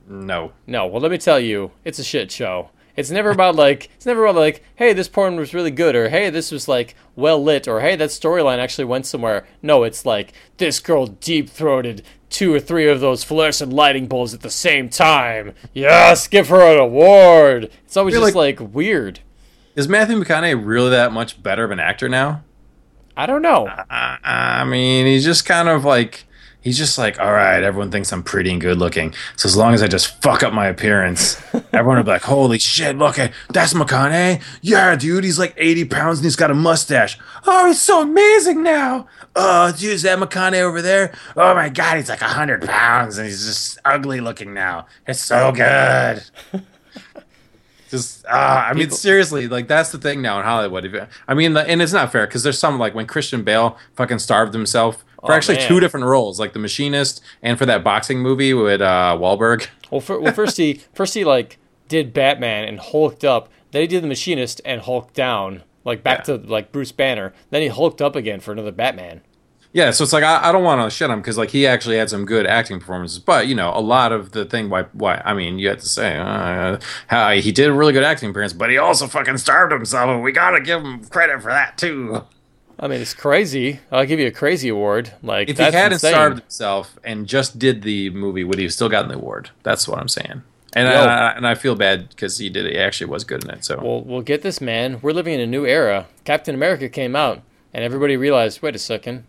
No. No. Well, let me tell you, it's a shit show. It's never about like it's never about like, hey, this porn was really good, or hey, this was like well lit, or hey, that storyline actually went somewhere. No, it's like this girl deep throated two or three of those fluorescent lighting bulbs at the same time. Yes, give her an award. It's always You're just like- like weird. Is Matthew McConaughey really that much better of an actor now? I don't know. I, I mean, he's just kind of like he's just like, all right, everyone thinks I'm pretty and good looking. So as long as I just fuck up my appearance, *laughs* everyone will be like, holy shit, look at that's McConaughey. Yeah, dude, he's like 80 pounds and he's got a mustache. Oh, he's so amazing now. Oh, dude, is that McConaughey over there? Oh my god, he's like 100 pounds and he's just ugly looking now. It's so good. *laughs* Just, uh, I mean, People- seriously, like that's the thing now in Hollywood. I mean, and it's not fair because there's some like when Christian Bale fucking starved himself for Oh, actually man. two different roles, like The Machinist and for that boxing movie with uh, Wahlberg. *laughs* Well, for, well, first he first he like did Batman and hulked up. Then he did the Machinist and hulked down, like back Yeah. to like Bruce Banner. Then he hulked up again for another Batman. Yeah, so it's like I, I don't want to shit him because like he actually had some good acting performances, but you know a lot of the thing why why I mean you have to say uh, how he did a really good acting appearance, but he also fucking starved himself, and we gotta give him credit for that too. I mean, it's crazy. I'll give you a crazy award. Like If he hadn't insane. starved himself and just did the movie, would he have still gotten the award? That's what I'm saying. And. I, and I feel bad because he did. He actually was good in it. So Well, we'll get this, man. We're living in a new era. Captain America came out, and everybody realized, wait a second,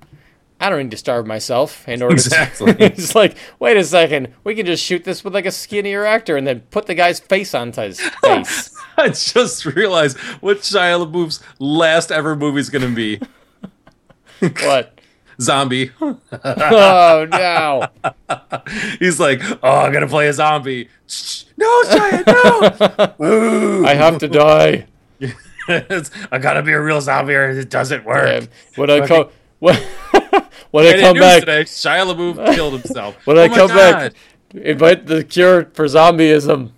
I don't need to starve myself in order. Exactly. To... *laughs* it's like, wait a second, we can just shoot this with like a skinnier actor, and then put the guy's face onto his *laughs* face. I just realized what Shia LaBeouf's last ever movie is going to be. *laughs* what? Zombie. Oh no! *laughs* He's like, oh, I'm gonna play a zombie. *laughs* No, Shia, no. I have to die. I gotta be a real zombie, or it doesn't work. When I come, when, when I come back, today, Shia LaBeouf killed himself. when oh I come God. back, invite the cure for zombieism.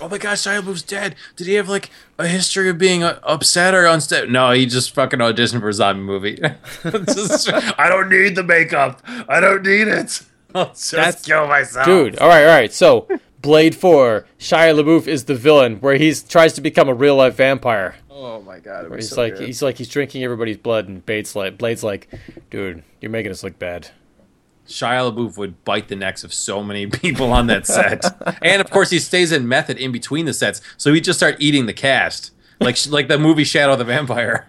Oh my gosh, Shia LaBeouf's dead. Did he have like a history of being uh, upset or unsteady? No, he just fucking auditioned for a zombie movie. *laughs* Just- I don't need the makeup. I don't need it. *laughs* I'll just That's- kill myself, Dude, all right, all right. So, Blade 4, Shia LaBeouf is the villain where he tries to become a real life vampire. Oh my god, was He's so like good. he's like he's drinking everybody's blood and Blade's like Blade's like, "Dude, you're making us look bad." Shia LaBeouf would bite the necks of so many *laughs* people on that set, and of course he stays in method in between the sets, so he just start eating the cast, like like the movie Shadow the Vampire.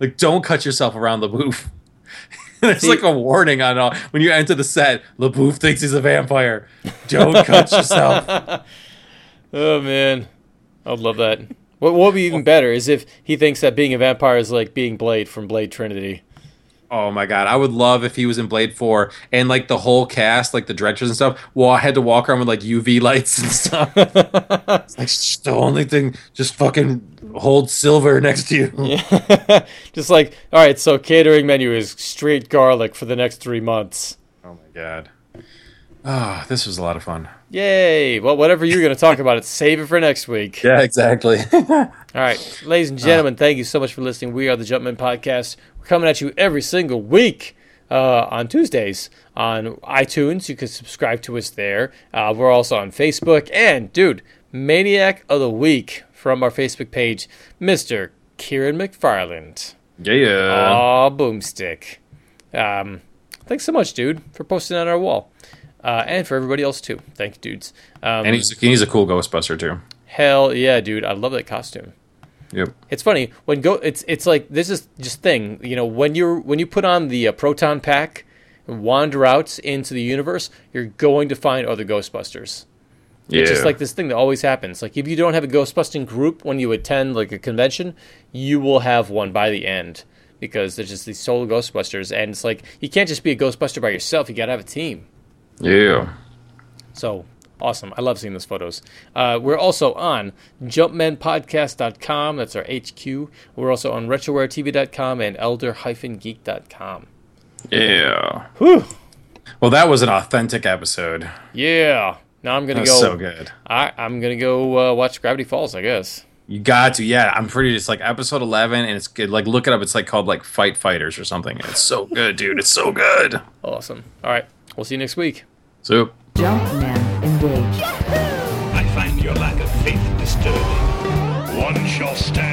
like, don't cut yourself around LaBeouf. *laughs* It's like a warning on all when you enter the set. LaBeouf thinks he's a vampire. Don't cut yourself. *laughs* Oh man. I'd love that. What would be even better is if he thinks that being a vampire is like being Blade from Blade Trinity. Oh my god, I would love if he was in Blade Four and like the whole cast, like the directors and stuff. Well, I had to walk around with like UV lights and stuff. *laughs* It's like "Shh, the only thing, just fucking hold silver next to you. *laughs* Just like, all right, so catering menu is straight garlic for the next 3 months. Oh my god. Ah, this was a lot of fun. Yay! Well, whatever you're going to talk about, it save it for next week. Yeah, exactly. *laughs* All right, ladies and gentlemen, thank you so much for listening. We are the Jumpman Podcast. We're coming at you every single week. uh, on Tuesdays on iTunes. You can subscribe to us there. Uh, we're also on Facebook. And, dude, Maniac of the Week from our Facebook page, Mr. Kieran McFarland. Yeah. Aw, boomstick. Um, thanks so much, dude, for posting on our wall. Uh, and for everybody else, too. Thank you, dudes. Um, and he's he's a cool Ghostbuster too. hell yeah, dude. I love that costume. Yep. It's funny when go. It's it's like this is just thing. You know, when you're when you put on the uh, proton pack and wander out into the universe, you're going to find other Ghostbusters. Yeah. It's just like this thing that always happens. Like if you don't have a Ghostbusting group when you attend like a convention, you will have one by the end because there's just these solo Ghostbusters, and it's like you can't just be a Ghostbuster by yourself. You gotta have a team. yeah. So awesome. I love seeing those photos. Uh, we're also on jumpmenpodcast.com. That's our HQ. We're also on retrowaretv.com and elder-geek.com. Yeah. Whew. Well, that was an authentic episode. Yeah. Now I'm gonna go. so good. I, I'm gonna go uh, watch Gravity Falls. I guess. You got to, yeah. I'm pretty. It's like episode 11, and it's good. Like, look it up. It's like called like Fight Fighters or something. It's so good, dude. It's so good. Awesome. All right. We'll see you next week. So. Jumpman language. Yahoo! I find your lack of faith disturbing. One shall stand.